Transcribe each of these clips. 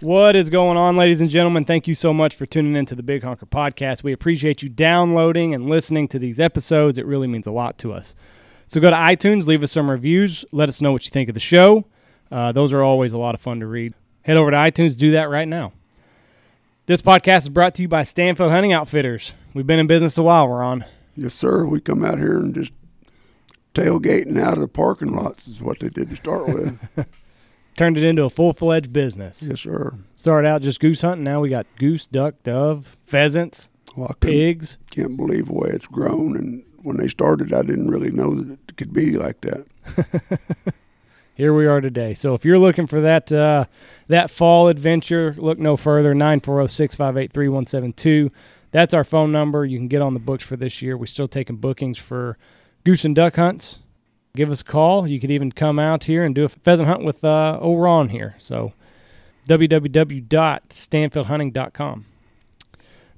What is going on, ladies and gentlemen? Thank you so much for tuning into the Big Honker Podcast. We appreciate you downloading and listening to these episodes. It really means a lot to us. So go to iTunes, leave us some reviews, let us know what you think of the show. Uh, those are always a lot of fun to read. Head over to iTunes, do that right now. This podcast is brought to you by Stanfield Hunting Outfitters. We've been in business a while, we're on. Yes, sir. We come out here and just tailgating out of the parking lots is what they did to start with. Turned it into a full fledged business. yes, sir. Started out just goose hunting. Now we got goose, duck, dove, pheasants, Well, pigs. can't believe the way it's grown. And when they started, I didn't really know that it could be like that. here we are today. So if you're looking for that uh, that fall adventure, look no further. 940-658-3172. That's our phone number. You can get on the books for this year. We're still taking bookings for goose and duck hunts. Give us a call. You could even come out here and do a pheasant hunt with uh, old Ron here. So www.stanfieldhunting.com.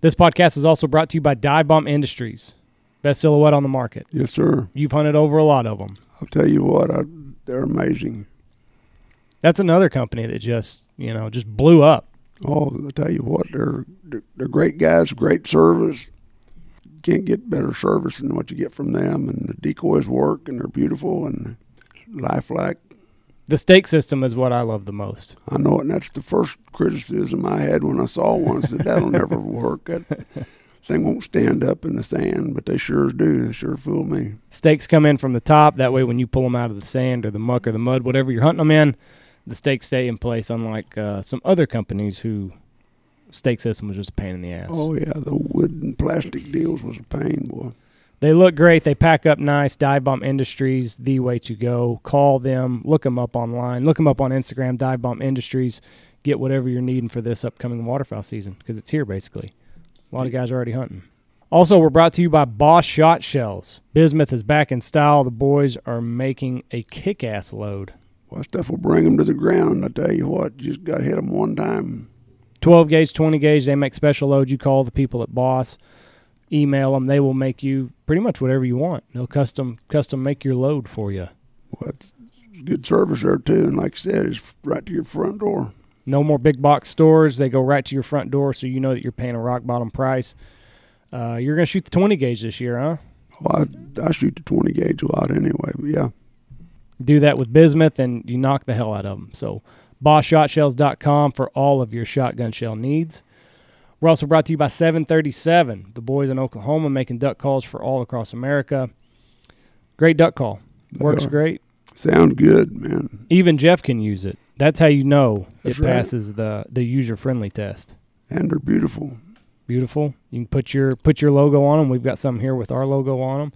This podcast is also brought to you by Dive Bomb Industries. Best silhouette on the market. Yes, sir. You've hunted over a lot of them. I'll tell you what, I, they're amazing. That's another company that just, you know, just blew up. Oh, I tell you what, they're they're, they're great guys, great service. Can't get better service than what you get from them. And the decoys work, and they're beautiful and lifelike. The stake system is what I love the most. I know it, and that's the first criticism I had when I saw one. Said, that'll never work. That thing won't stand up in the sand, but they sure do. They sure fool me. Stakes come in from the top. That way, when you pull them out of the sand or the muck or the mud, whatever you're hunting them in, the stakes stay in place. Unlike uh, some other companies who stake system was just a pain in the ass. Oh, yeah, the wood and plastic deals was a pain, boy. They look great. They pack up nice. Dive Bomb Industries, the way to go. Call them. Look them up online. Look them up on Instagram. Dive Bomb Industries. Get whatever you're needing for this upcoming waterfowl season because it's here basically. A lot of guys are already hunting. Also, we're brought to you by Boss Shot Shells. Bismuth is back in style. The boys are making a kick-ass load. Well, stuff will bring them to the ground. I tell you what, just got to hit them one time. 12 gauge, 20 gauge. They make special loads. You call the people at Boss, email them. They will make you pretty much whatever you want. They'll custom custom make your load for you. Well, it's good service there, too. And like I said, it's right to your front door. No more big box stores. They go right to your front door, so you know that you're paying a rock bottom price. Uh, you're gonna shoot the 20 gauge this year, huh? Oh, I, I shoot the 20 gauge a lot anyway, but yeah. Do that with bismuth, and you knock the hell out of them. So, BossShotShells.com for all of your shotgun shell needs. We're also brought to you by 737, the boys in Oklahoma making duck calls for all across America. Great duck call, works great. Sound good, man. Even Jeff can use it. That's how you know That's it right. passes the the user friendly test. And they're beautiful. Beautiful. You can put your put your logo on them. We've got some here with our logo on them.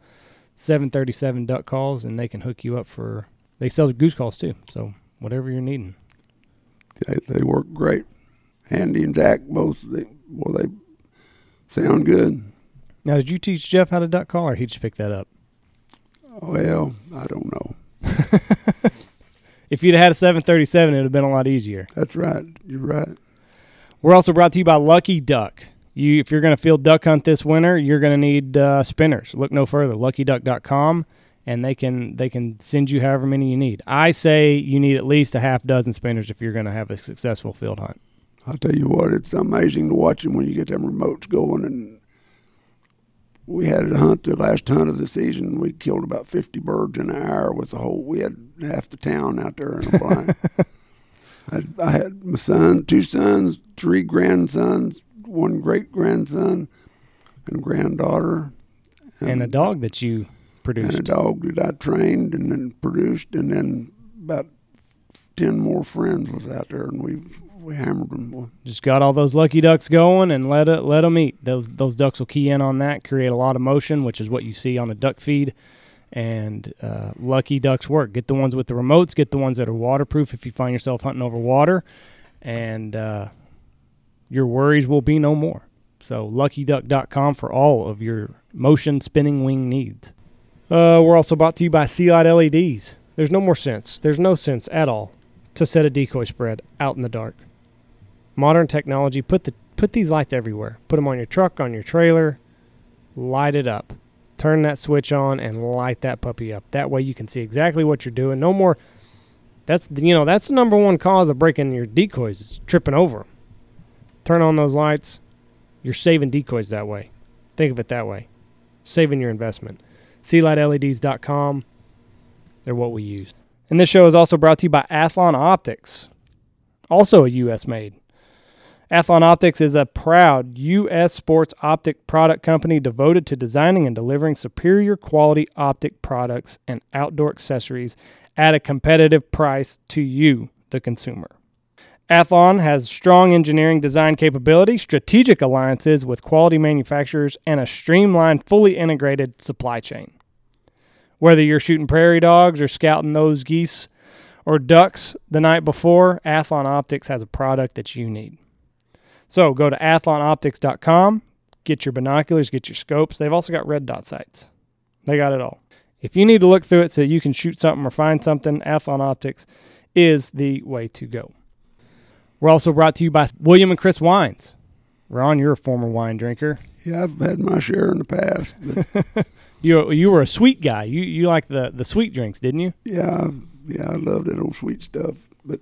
737 duck calls, and they can hook you up for. They sell goose calls too. So whatever you're needing. They, they work great. Andy and Zach both, they, well, they sound good. Now, did you teach Jeff how to duck call, or he just picked that up? Well, I don't know. If you'd had a 737, it would have been a lot easier. That's right. You're right. We're also brought to you by Lucky Duck. You, if you're going to field duck hunt this winter, you're going to need uh, spinners. Look no further. LuckyDuck.com, and they can they can send you however many you need. I say you need at least a half dozen spinners if you're going to have a successful field hunt. I'll tell you what, it's amazing to watch them when you get them remotes going. And we had a hunt, the last hunt of the season. We killed about 50 birds in an hour with the whole, we had half the town out there in a blind. I, had, I had my son, two sons, three grandsons, one great grandson, and a granddaughter. And a dog that you and a dog that I trained and then produced, and then about ten more friends was out there, and we we hammered them. Boy. Just got all those lucky ducks going and let it let them eat. Those those ducks will key in on that, create a lot of motion, which is what you see on a duck feed. And uh, lucky ducks work. Get the ones with the remotes. Get the ones that are waterproof if you find yourself hunting over water, and uh, your worries will be no more. So luckyduck.com for all of your motion spinning wing needs. Uh, we're also brought to you by Sea Light LEDs. There's no more sense. There's no sense at all to set a decoy spread out in the dark. Modern technology put the put these lights everywhere. Put them on your truck, on your trailer, light it up. Turn that switch on and light that puppy up. That way you can see exactly what you're doing. No more That's you know that's the number one cause of breaking your decoys is tripping over them. Turn on those lights. You're saving decoys that way. Think of it that way. Saving your investment. SealightLEDs.com. They're what we use. And this show is also brought to you by Athlon Optics, also a U.S. made. Athlon Optics is a proud U.S. sports optic product company devoted to designing and delivering superior quality optic products and outdoor accessories at a competitive price to you, the consumer. Athlon has strong engineering design capability, strategic alliances with quality manufacturers, and a streamlined, fully integrated supply chain. Whether you're shooting prairie dogs or scouting those geese or ducks the night before, Athlon Optics has a product that you need. So go to athlonoptics.com, get your binoculars, get your scopes. They've also got red dot sights. They got it all. If you need to look through it so you can shoot something or find something, Athlon Optics is the way to go. We're also brought to you by William and Chris Wines. Ron, you're a former wine drinker. Yeah, I've had my share in the past. You you were a sweet guy. You you like the the sweet drinks, didn't you? yeah, yeah, I love that old sweet stuff. But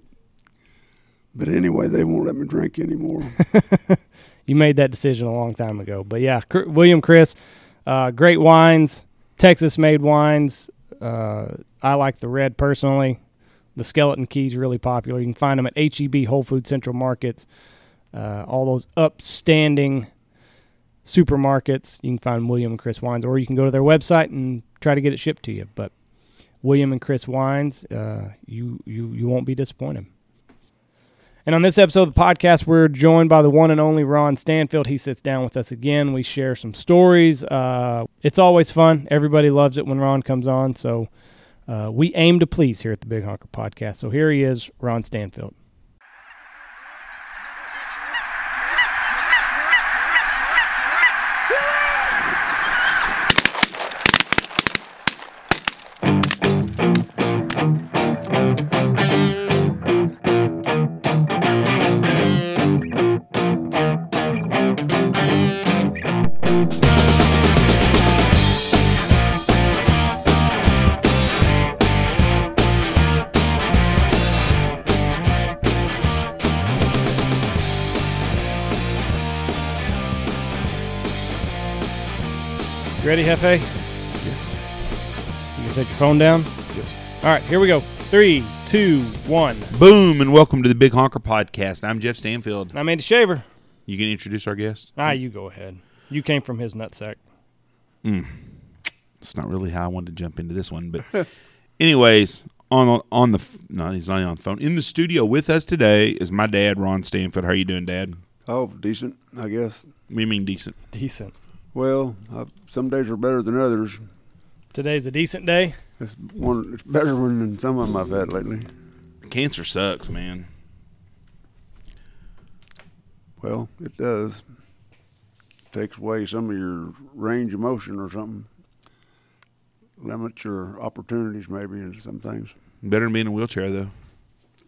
but anyway, they won't let me drink anymore. You made that decision a long time ago. But yeah, Cr- William Chris, uh, great wines, Texas made wines. Uh, I like the red personally. The Skeleton Key's really popular. You can find them at HEB Whole Food Central Markets. Uh, all those upstanding supermarkets. You can find William and Chris Wines, or you can go to their website and try to get it shipped to you. But William and Chris Wines, uh, you you you won't be disappointed. And on this episode of the podcast, we're joined by the one and only Ron Stanfield. He sits down with us again. We share some stories. Uh, it's always fun. Everybody loves it when Ron comes on. So uh, we aim to please here at the Big Honker Podcast. So here he is, Ron Stanfield. Ready, Hefe? yes. You can set your phone down. Yep. All right, here we go. Three, two, one. Boom, and welcome to the Big Honker Podcast. I'm Jeff Stanfield. And I'm Andy Shaver. You can introduce our guest? Ah, you go ahead. You came from his nutsack. It's not really how I wanted to jump into this one, but anyways, on on the no, he's not on the phone. In the studio with us today is my dad, Ron Stanfield. How are you doing, Dad? Oh, decent, I guess. We mean decent. Decent. Well, i some days are better than others. Today's a decent day. It's one. It's better one than some of them I've had lately. Cancer sucks, man. Well, it does. Takes away some of your range of motion or something. Limits your opportunities maybe in some things. Better than being in a wheelchair though.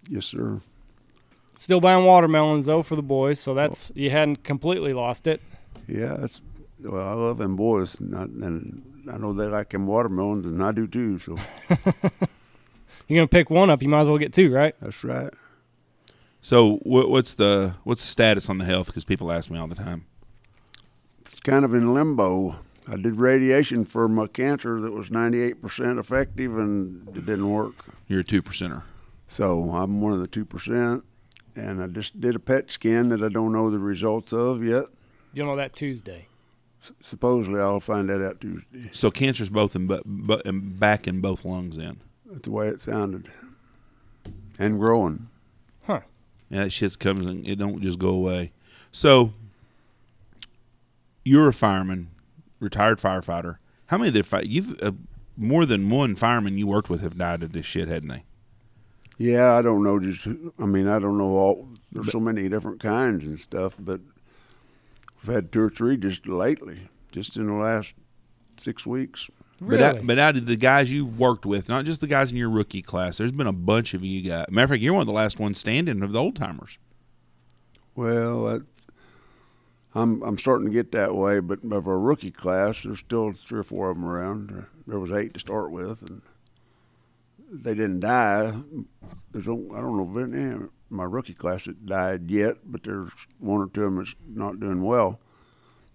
Yes, sir. Still buying watermelons though for the boys, so that's you hadn't completely lost it. Yeah, that's well. I love them boys, and I, and I know they like them watermelons, and I do too. So You're gonna pick one up, you might as well get two, right? that's right. So what, what's the what's the status on the health? Because people ask me all the time. It's kind of in limbo. I did radiation for my cancer that was 98% effective, and it didn't work. You're a two percenter. So I'm one of the two percent, and I just did a PET scan that I don't know the results of yet. You'll know that Tuesday. S- supposedly, I'll find that out Tuesday. So cancer's both in, bu- bu- in back in both lungs. Then That's the way it sounded, and growing. Huh. Yeah, that shit comes and it don't just go away. So you're a fireman, retired firefighter. How many of the fi- you've uh, more than one fireman you worked with have died of this shit, hadn't they? Yeah, I don't know. Just I mean, I don't know all. There's so many different kinds and stuff, but we've had two or three just lately, just in the last six weeks. Really? But out, but out of the guys you worked with, not just the guys in your rookie class, there's been a bunch of you guys. Matter of fact, you're one of the last ones standing of the old timers. Well, I'm I'm starting to get that way, but of our rookie class, there's still three or four of them around. There was eight to start with, and they didn't die. There's on- I don't know if any of my rookie class that died yet, but there's one or two of them that's not doing well.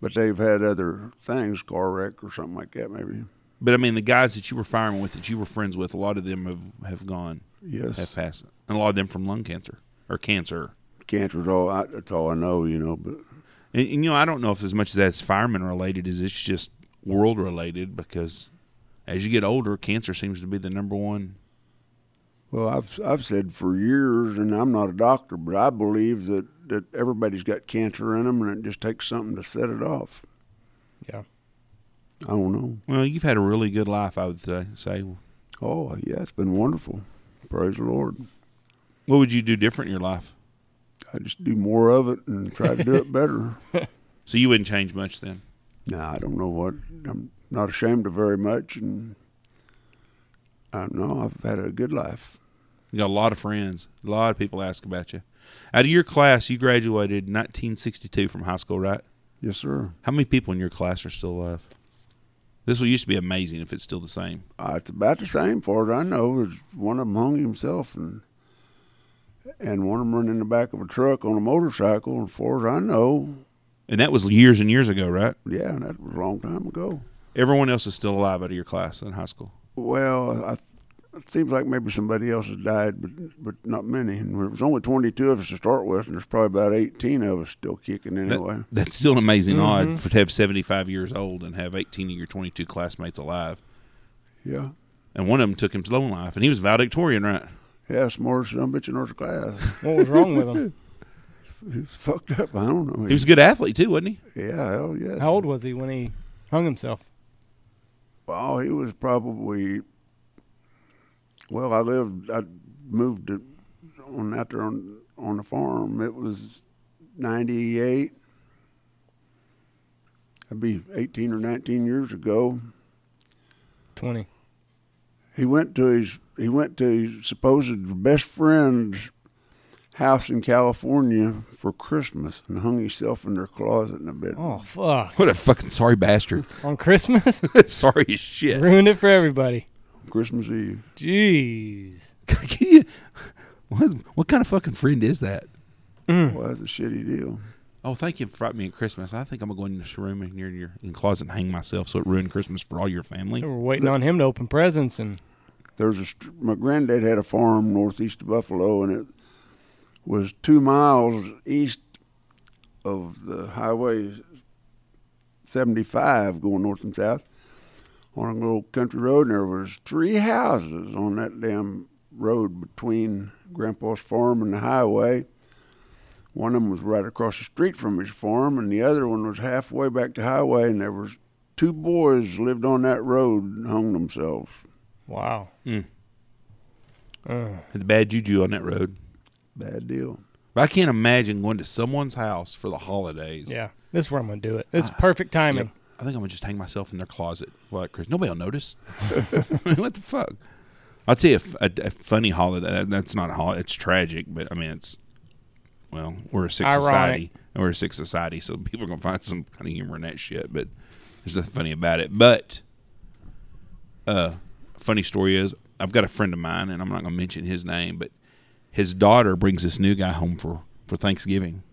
But they've had other things, car wreck or something like that, maybe. But I mean, the guys that you were firing with, that you were friends with, a lot of them have have gone, Yes, have passed, and a lot of them from lung cancer or cancer. cancer's all. I, that's all I know, you know. But And, and you know, I don't know if as much as that's fireman related as it's just world related because as you get older, cancer seems to be the number one. Well, I've I've said for years, and I'm not a doctor, but I believe that that everybody's got cancer in them, and it just takes something to set it off. Yeah. I don't know. Well, you've had a really good life, I would say. say. Oh yeah, it's been wonderful. Praise the Lord. What would you do different in your life? I just do more of it and try to do it better. So you wouldn't change much then. Nah, I don't know what. I'm not ashamed of very much, and I know I've had a good life. You got a lot of friends. A lot of people ask about you. Out of your class, you graduated in 1962 from high school, right? Yes, sir. How many people in your class are still alive? This will used to be amazing if it's still the same. Uh, it's about the same, far as I know. There's one of them hung himself, and and one of them running in the back of a truck on a motorcycle. And far as I know, And that was years and years ago, right? yeah, that was a long time ago. Everyone else is still alive out of your class in high school. Well, I, it seems like maybe somebody else has died, but but not many. And there was only 22 of us to start with, and there's probably about 18 of us still kicking That- anyway. that's still an amazing Mhm. odd for, to have 75 years old and have 18 of your 22 classmates alive. Yeah. And one of them took him his own life, and he was valedictorian, right? Yeah, smartest son of a bitch in our class. What was wrong with him? He was fucked up. I don't know. He was a good athlete too, wasn't he? yeah, hell yes. How old was he when he hung himself? Well, he was probably. Well, I lived. I moved to, on out there on on the farm. It was ninety eight. That'd be eighteen or nineteen years ago. Twenty. He went to his he went to his supposed best friend's house in California for Christmas and hung himself in their closet in the bedroom. Oh fuck! What a fucking sorry bastard. On Christmas, sorry as shit. ruined it for everybody. Christmas Eve. Jeez. Can you- what, what kind of fucking friend is that? Mm. Well, that's a shitty deal. Oh, thank you for inviting me at Christmas. I think I'm gonna go in this room in your, your in closet and hang myself so it ruined Christmas for all your family. They were waiting on him to open presents, and There's a my granddad had a farm northeast of Buffalo, and it was two miles east of the highway 75 going north and south on a little country road, and there was three houses on that damn road between Grandpa's farm and the highway. One of them was right across the street from his farm, and the other one was halfway back to highway, and there was two boys lived on that road and hung themselves. wow. Mm. Uh, Had the bad juju on that road. Bad deal. But I can't imagine going to someone's house for the holidays. yeah, this is where I'm gonna do it. It's perfect timing. Yep. I think I'm gonna just hang myself in their closet. What, Chris? Nobody will notice. what the fuck? I'll tell you a, f- a- a funny holiday. That's not a holiday. It's tragic, but I mean, it's well, we're a sick Ironic. society. We're a sick society, so people are gonna find some kind of humor in that shit. But there's nothing funny about it. But uh, funny story is, I've got a friend of mine, and I'm not gonna mention his name, but his daughter brings this new guy home for for Thanksgiving,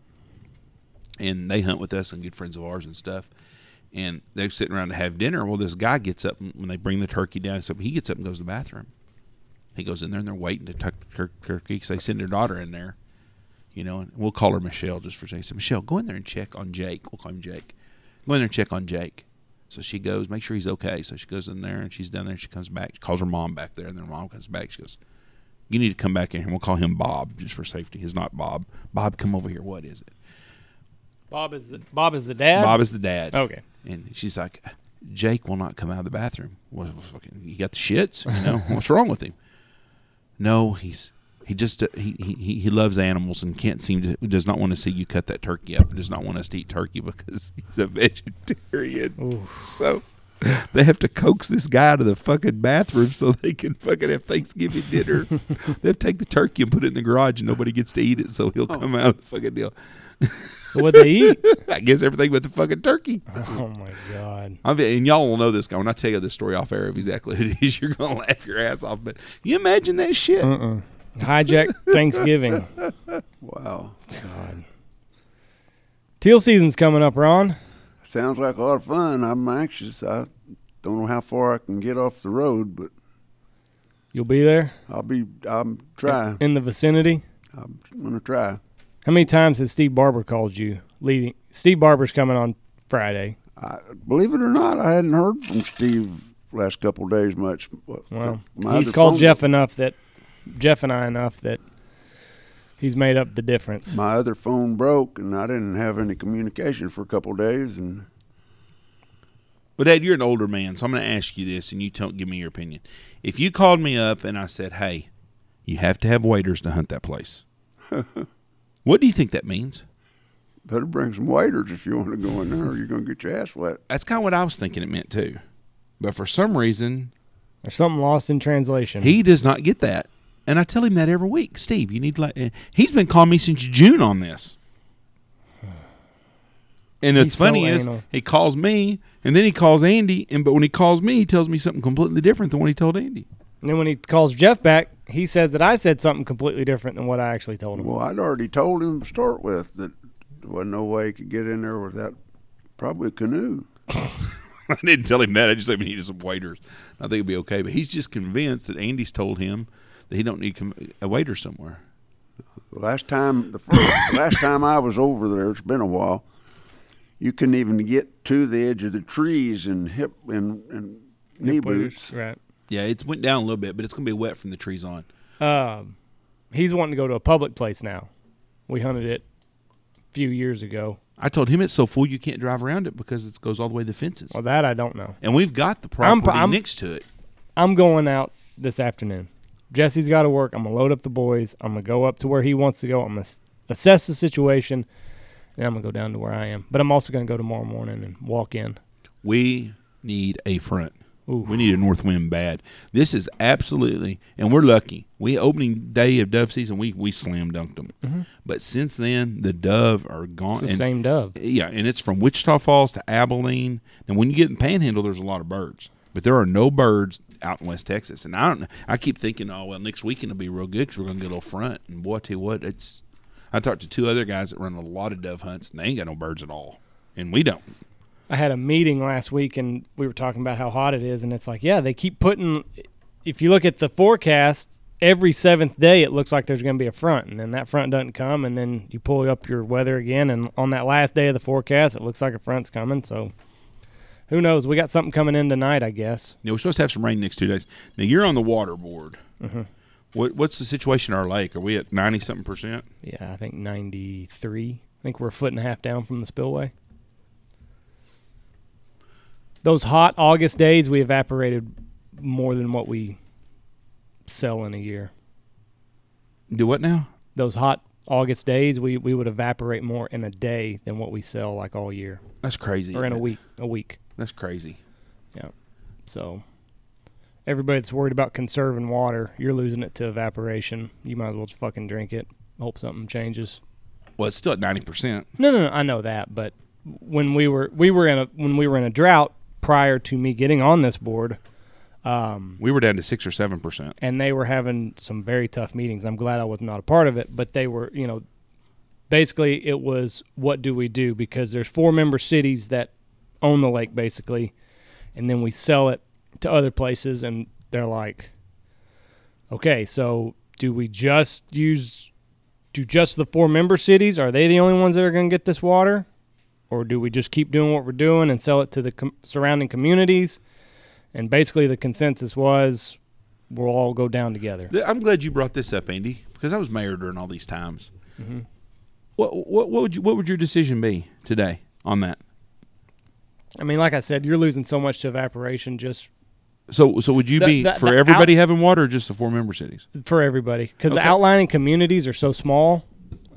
and they hunt with us and good friends of ours and stuff. And they're sitting around to have dinner. Well, this guy gets up when they bring the turkey down stuff. He gets up and goes to the bathroom. He goes in there and they're waiting to tuck the tur- turkey because they send their daughter in there. You know, and we'll call her Michelle just for second. So Michelle, go in there and check on Jake. We'll call him Jake. Go in there and check on Jake. So she goes, make sure he's okay. So she goes in there and she's down there. And She comes back. She calls her mom back there, and then her mom comes back. She goes, "You need to come back in here." We'll call him Bob just for safety. He's not Bob. Bob, come over here. What is it? Bob is the Bob is the dad. Bob is the dad. Okay. And she's like, Jake will not come out of the bathroom. What, fucking, he got the shits? You know, what's wrong with him? No, he's he just uh, he, he he loves animals and can't seem to does not want to see you cut that turkey up. Does not want us to eat turkey because he's a vegetarian. Ooh. So they have to coax this guy out of the fucking bathroom so they can fucking have Thanksgiving dinner. they have to take the turkey and put it in the garage and nobody gets to eat it, so he'll oh. come out of the fucking deal. So what they eat? I guess everything but the fucking turkey. Oh my god! I mean, and y'all will know this guy when I tell you this story off air of exactly who it is. You're gonna laugh your ass off. But you imagine that shit. Uh-uh. Hijack Thanksgiving. Wow. God. Teal season's coming up, Ron. Sounds like a lot of fun. I'm anxious. I don't know how far I can get off the road, but You'll be there I'll be. I'm trying. in the vicinity. I'm gonna try. How many times has Steve Barber called you? Leading Steve Barber's coming on Friday. I, believe it or not, I hadn't heard from Steve last couple of days much. What- Well, he's called phone- Jeff enough that Jeff and I enough that he's made up the difference. My other phone broke, and I didn't have any communication for a couple of days. And But Dad, you're an older man, so I'm going to ask you this, and you tell, give me your opinion. If you called me up and I said, "Hey, you have to have waders to hunt that place," what do you think that means? better bring some waders if you want to go in there, or you're gonna get your ass wet. That's kind of what I was thinking it meant too. But for some reason, There's something lost in translation. he does not get that, and I tell him that every week. Steve, you need to. Let, eh, he's been calling me since June on this. And He's it's funny so is anal. he calls me, and then he calls Andy, and but when he calls me, he tells me something completely different than what he told Andy. and then when he calls Jeff back, he says that I said something completely different than what I actually told him. Well, I'd already told him to start with that there wasn't no way he could get in there without probably a canoe. I didn't tell him that. I just said we needed some waders. I think it'd be okay. But he's just convinced that Andy's told him that he don't need com- a wader somewhere. Last time, the first, last time I was over there, it's been a while. You couldn't even get to the edge of the trees in hip and, and knee boots. Right. Yeah, it's went down a little bit, but it's gonna be wet from the trees on. Um, he's wanting to go to a public place now. We hunted it a few years ago. I told him it's so full you can't drive around it because it goes all the way to the fences. Well, that I don't know. And we've got the I'm- property I'm- next to it. I'm going out this afternoon. Jesse's got to work. I'm gonna load up the boys. I'm gonna go up to where he wants to go. I'm gonna assess the situation, and I'm gonna go down to where I am. But I'm also gonna go tomorrow morning and walk in. We need a front. Ooh. We need a north wind bad. This is absolutely, and we're lucky. We opening day of dove season, we we slam dunked them. Mm-hmm. But since then, the dove are gone. It's the and- same dove. Yeah, and it's from Wichita Falls to Abilene. And when you get in Panhandle, there's a lot of birds, but there are no birds out in West Texas. And I don't. I keep thinking, oh well, next weekend will be real good because we're gonna get a little front. And boy, I tell you what, it's. I talked to two other guys that run a lot of dove hunts, and they ain't got no birds at all, and we don't. I had a meeting last week and we were talking about how hot it is and it's like, yeah, they keep putting if you look at the forecast, every seventh day it looks like there's going to be a front and then that front doesn't come and then you pull up your weather again and on that last day of the forecast it looks like a front's coming, so who knows? We got something coming in tonight, I guess. Yeah, we're supposed to have some rain next two days. Now you're on the water board. Mm-hmm. What what's the situation at our lake? Are we at ninety something percent? Yeah, I think 93. I think we're a foot and a half down from the spillway. Those hot August days, we evaporated more than what we sell in a year. Do what now? Those hot August days, we, we would evaporate more in a day than what we sell like all year That's crazy. or in a week. A week. That's crazy. Yeah. So everybody that's worried about conserving water, you're losing it to evaporation. You might as well just fucking drink it. Hope something changes. Well, it's still at ninety percent. No, no, no, I know that, but when we were we were in a when we were in a drought prior to me getting on this board, um, We were down to six or seven percent. and they were having some very tough meetings. I'm glad I was not a part of it, but they were, you know, basically it was what do we do because there's four member cities that own the lake basically, and then we sell it to other places, and they're like, okay, so do we just use do just the four member cities? Are they the only ones that are going to get this water? Or do we just keep doing what we're doing and sell it to the com- surrounding communities? And basically, the consensus was we'll all go down together. I'm glad you brought this up, Andy, because I was mayor during all these times. Mm-hmm. What what what would you what would your decision be today on that? I mean, like I said, you're losing so much to evaporation just So so would you The- be the- for the everybody having water or just the four member cities? for everybody because the Okay. outlying communities are so small.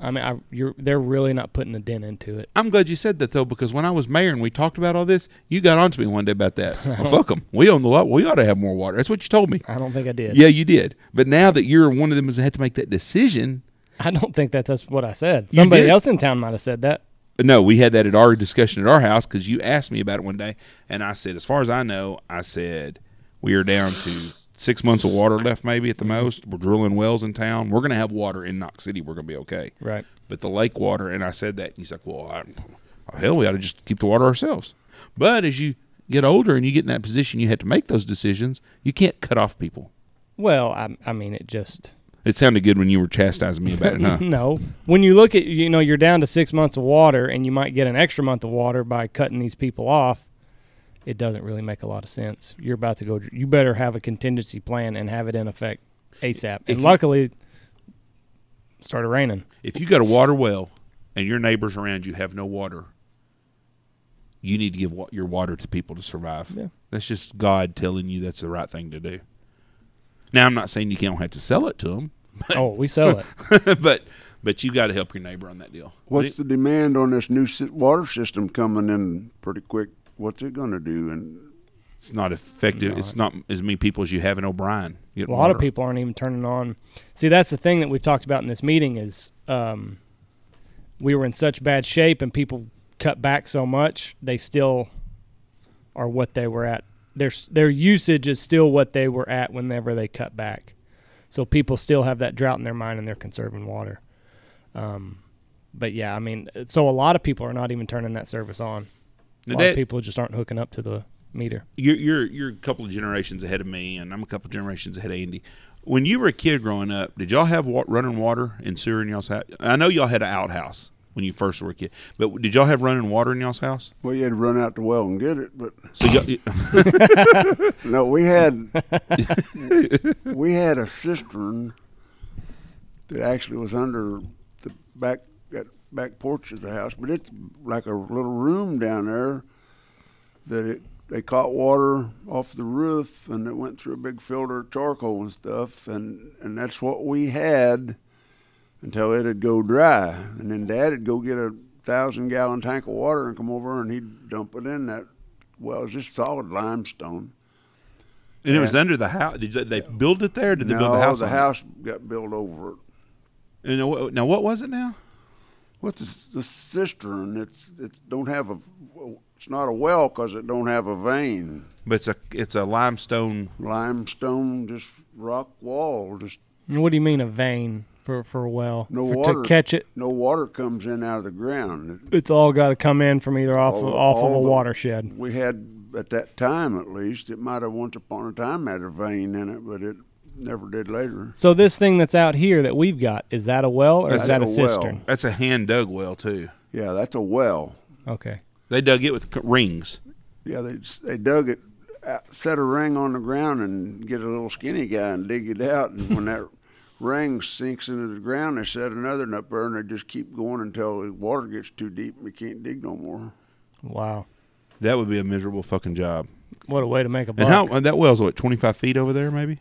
I mean, I, you're they're really not putting a dent into it. I'm glad you said that though, because when I was mayor and we talked about all this, you got onto me one day about that. well, fuck them. We own the lot. We ought to have more water. That's what you told me. I don't think I did. Yeah, you did. But now that you're one of them who had to make that decision, I don't think that that's what I said. You Somebody did. else in town might have said that. No, we had that at our discussion at our house because you asked me about it one day, and I said, as far as I know, I said we are down to six months of water left, maybe at the most. We're drilling wells in town. We're going to have water in Knox City. We're going to be okay. Right. But the lake water, and I said that, and he's like, well, I, hell, we ought to just keep the water ourselves. But as you get older and you get in that position, you have to make those decisions. You can't cut off people. Well, I, I mean, it just It sounded good when you were chastising me about it, huh? no. When you look at you know you're down to six months of water, and you might get an extra month of water by cutting these people off. It doesn't really make a lot of sense. You're about to go. You better have a contingency plan and have it in effect ASAP. If And you- luckily, it started raining. if you got a water well and your neighbors around you have no water, you need to give wa- your water to people to survive. Yeah. That's just God telling you that's the right thing to do. Now, I'm not saying you don't have to sell it to them, oh, we sell it. but but you got to help your neighbor on that deal. What's the demand on this new water system coming in pretty quick? What's it going to do? And It's not effective. It's not as many people as you have in O'Brien. A get lot of people aren't even turning on. See, that's the thing that we've talked about in this meeting is um, we were in such bad shape and people cut back so much, they still are what they were at. Their their usage is still what they were at whenever they cut back. So people still have that drought in their mind and they're conserving water. Um, but yeah, I mean, so a lot of people are not even turning that service on. A lot that- of people just aren't hooking up to the meter. you're you're you're a couple of generations ahead of me, and I'm a couple of generations ahead of Andy. When you were a kid growing up, did y'all have wa- running water and sewer in y'all's house? I know y'all had an outhouse when you first were a kid, but did y'all have running water in y'all's house? well, you had to run out the well and get it. But So y'all, no, we had we had a cistern that actually was under the back that back porch of the house, but it's like a little room down there that it they caught water off the roof and it went through a big filter of charcoal and stuff and and that's what we had until it'd go dry and then dad'd go get a thousand gallon tank of water and come over and he'd dump it in that well it's just solid limestone and it was under the house. Did they, they build it there? Did they no, build the house? the on it? house got built over it. And now, what- now what was it now? What's this, the cistern? It's it don't have a. It's not a well because it don't have a vein. But it's a it's a limestone. Limestone, just rock wall. Just What do you mean a vein for for a well? No For- water. to catch it. no water comes in out of the ground. It's all got to come in from either off All- of, off of a the- watershed. We had at that time, at least, it might have once upon a time had a vein in it, but it never did later. So this thing that's out here that we've got is that a well or is That's that a, a well. That's a hand dug well too. Yeah, that's a well. Okay. They dug it with rings. Yeah, they they dug it, uh, set a ring on the ground, and get a little skinny guy and dig it out. And when that ring sinks into the ground, they set another one up there, and they just keep going until the water gets too deep and we can't dig no more. Wow. That would be a miserable fucking job. What a way to make a buck. And how and that well's what twenty five feet over there, maybe.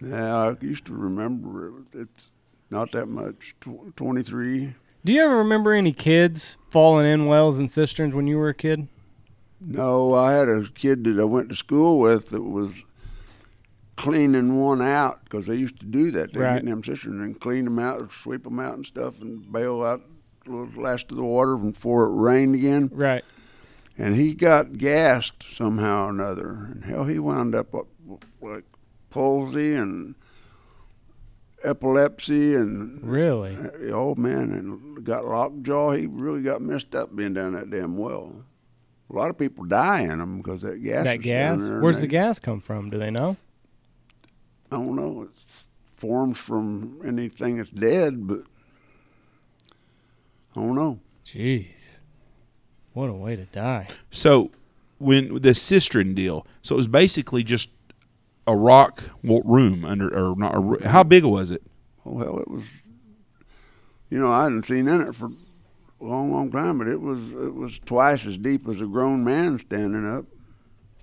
Yeah, I used to remember it. It's not that much. Tw- Twenty three. do you ever remember any kids falling in wells and cisterns when you were a kid? No, I had a kid that I went to school with that was cleaning one out because they used to do that. They Right. get in them cisterns and clean them out, sweep them out and stuff, and bail out the last of the water before it rained again. Right. And he got gassed somehow or another, and hell, he wound up like palsy and epilepsy and Really? the old man and got lockjaw. He really got messed up being down that damn well. A lot of people die in them because that gas. that is gas? Down there and Where's they- the gas come from? Do they know? I don't know. It's forms from anything that's dead, but I don't know. Jeez. What a way to die. So when the cistern deal, so it was basically just a rock wa- room under, or not? A, ro- how big was it? Oh hell, it was. You know, I hadn't seen in it for a long, long time, but it was it was twice as deep as a grown man standing up.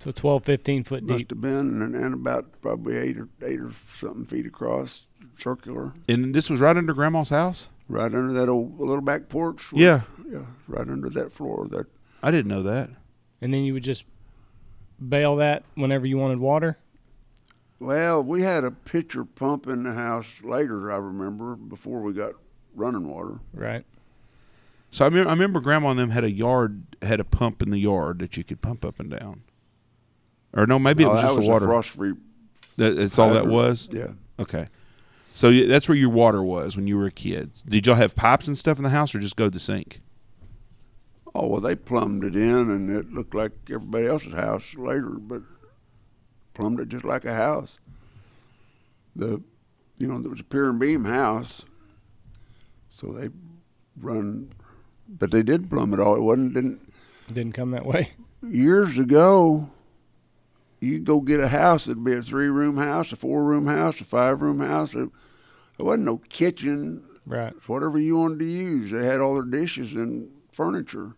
So 12, 15 foot Must deep. have been, and, and about probably eight or eight or something feet across, circular, And this was right under Grandma's house. right under that old little back porch. Yeah, yeah, right under that floor. That I didn't know that. And then you would just bail that whenever you wanted water? Well, we had a pitcher pump in the house later. I remember before we got running water. Right. So I remember, I remember Grandma and them had a yard, had a pump in the yard that you could pump up and down. Or no, maybe it Oh, was that just was the water. a frost-free. That, that's all that was. Yeah. Okay. So y- that's where your water was when you were a kid. Did y'all have pipes and stuff in the house, or just go to the sink? Oh well, they plumbed it in, and it looked like everybody else's house later, but plumbed it just like a house. The, you know, there was a pier and beam house, so they run, but they did plumb it all. It wasn't didn't Didn't come that way. years ago. You go get a house, it'd be a three room house, a four room house, a five room house. It, there wasn't no kitchen, Right. whatever you wanted to use. They had all their dishes and furniture.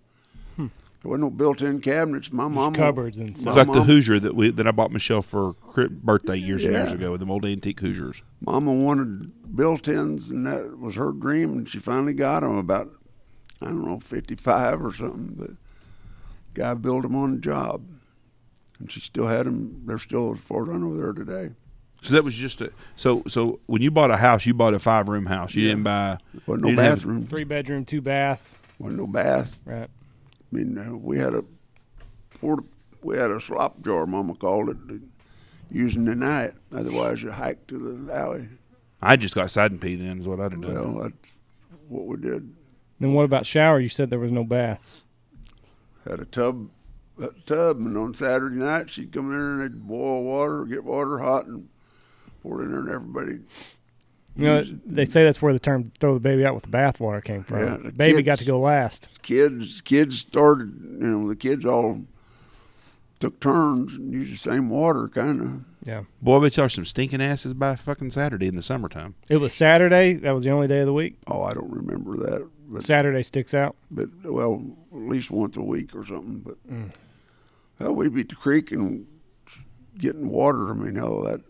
Hmm. There wasn't no built-in cabinets. My Just mom cupboards and stuff. It's like the Hoosier that we that I bought Michelle for cri- birthday years and years ago with them old antique Hoosiers. Mama wanted built-ins, and that was her dream, and she finally got them about I don't know fifty-five or something. But guy built them on the job, and she still had them. They're still as far as I know there today. So that was just a so so when you bought a house, you bought a five room house. You Yeah. didn't buy wasn't no didn't have- bathroom. Three bedroom, two bath. wasn't no bath. Right. I mean, uh, we had a we had a slop jar. Mama called it. Using the night. Otherwise, you hike to the alley. I just got side and pee then is what I'd have done. Well, that's what we did. Then what about shower? You said there was no bath. Had a tub, a tub, and on Saturday night she'd come in there and they'd boil water, get water hot, and pour it in there, and everybody. You know, they say that's where the term "throw the baby out with the bathwater" came from. Yeah, the baby got to go last. Kids, kids started. You know, the kids all took turns and used the same water, kind of. Yeah. Boy, I bet y'all are some stinking asses by fucking Saturday in the summertime. It was Saturday. That was the only day of the week. Oh, I don't remember that, but Saturday sticks out. but well, at least once a week or something. But Mm. Well, we'd be at the creek and getting water. I mean, hell, that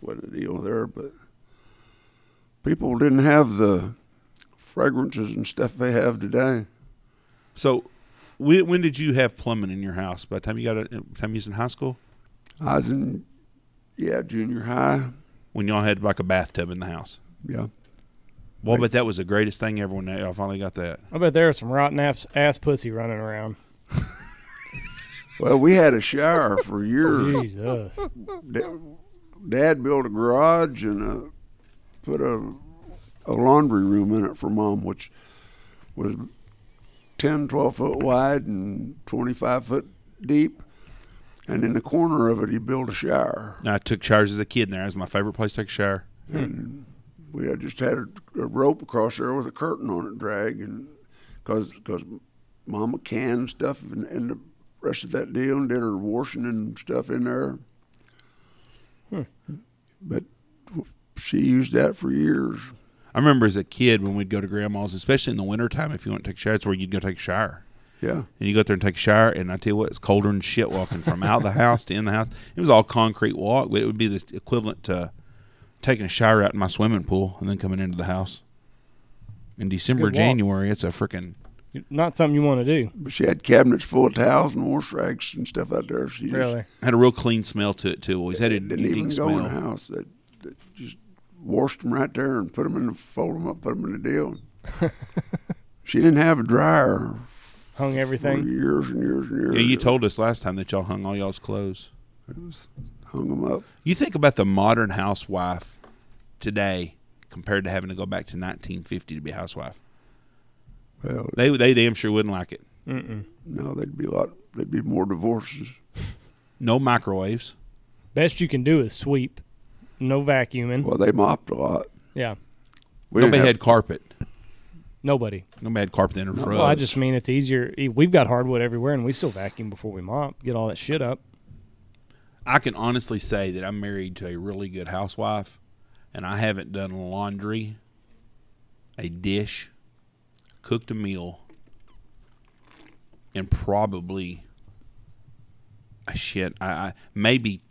what a deal there. But people didn't have the fragrances and stuff they have today. So when, when did you have plumbing in your house? By the time you got it, by the time you was in high school, I was in, yeah, junior high. when y'all had like a bathtub in the house. Yeah, Well, but that was the greatest thing ever when y'all finally got that. I bet there was some rotten ass, ass pussy running around. well, we had a shower for years. Jesus. Da- Dad built a garage and uh put a a laundry room in it for mom, which was 10, 12 foot wide and 25 foot deep. And in the corner of it, he built a shower. I took showers as a kid in there. It was my favorite place to take a shower. And we had just had a, a rope across there with a curtain on it, drag, and because cause mama canned stuff and, and the rest of that deal and did her washing and stuff in there. Hmm. But she used that for years. I remember as a kid when we'd go to grandma's, especially in the wintertime, if you want to take a shower, that's where you'd go take a shower. Yeah. And you go out there and take a shower, and I tell you what, it's colder than shit walking from out the house to in the house. It was all concrete walk, but it would be the equivalent to taking a shower out in my swimming pool and then coming into the house. In December, January, it's a freaking. Not something you want to do. But she had cabinets full of towels and wash rags and stuff out there. She just Really. Had a real clean smell to it too. Always had a didn't even unique go in the smell. house. That, that just washed them right there and put them in the fold them up, put them in the deal. she didn't have a dryer Hung for everything. years and years and years. Yeah, you told us last time that y'all hung all y'all's clothes. It was, hung them up. You think about the modern housewife today compared to having to go back to 1950 to be a housewife. Well, They they damn sure wouldn't like it. Mm-mm. no, there'd be a lot. There'd be more divorces. No microwaves. Best you can do is sweep. No vacuuming. Well, they mopped a lot. Yeah. We Nobody have- had carpet. Nobody. Nobody had carpet in rugs. Well, I just mean it's easier. We've got hardwood everywhere, and we still vacuum before we mop. Get all that shit up. I can honestly say that I'm married to a really good housewife, and I haven't done laundry, a dish, cooked a meal, and probably a shit. I, I maybe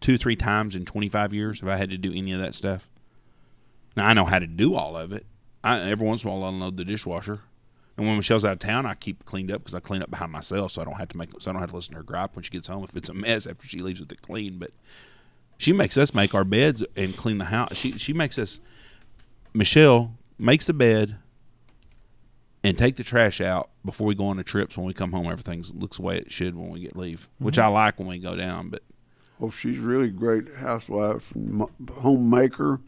two three times in 25 years if I had to do any of that stuff. Now I know how to do all of it. I, every once in a while, I'll unload the dishwasher. And when Michelle's out of town, I keep cleaned up because I clean up behind myself, so I don't have to make, so I don't have to listen to her gripe when she gets home if it's a mess after she leaves with it clean. But She makes us make our beds and clean the house. She she makes us. Michelle makes the bed and take the trash out before we go on the trips. When we come home, everything looks the way it should when we get leave, which mm-hmm. I like when we go down. But Well, she's really great housewife and homemaker.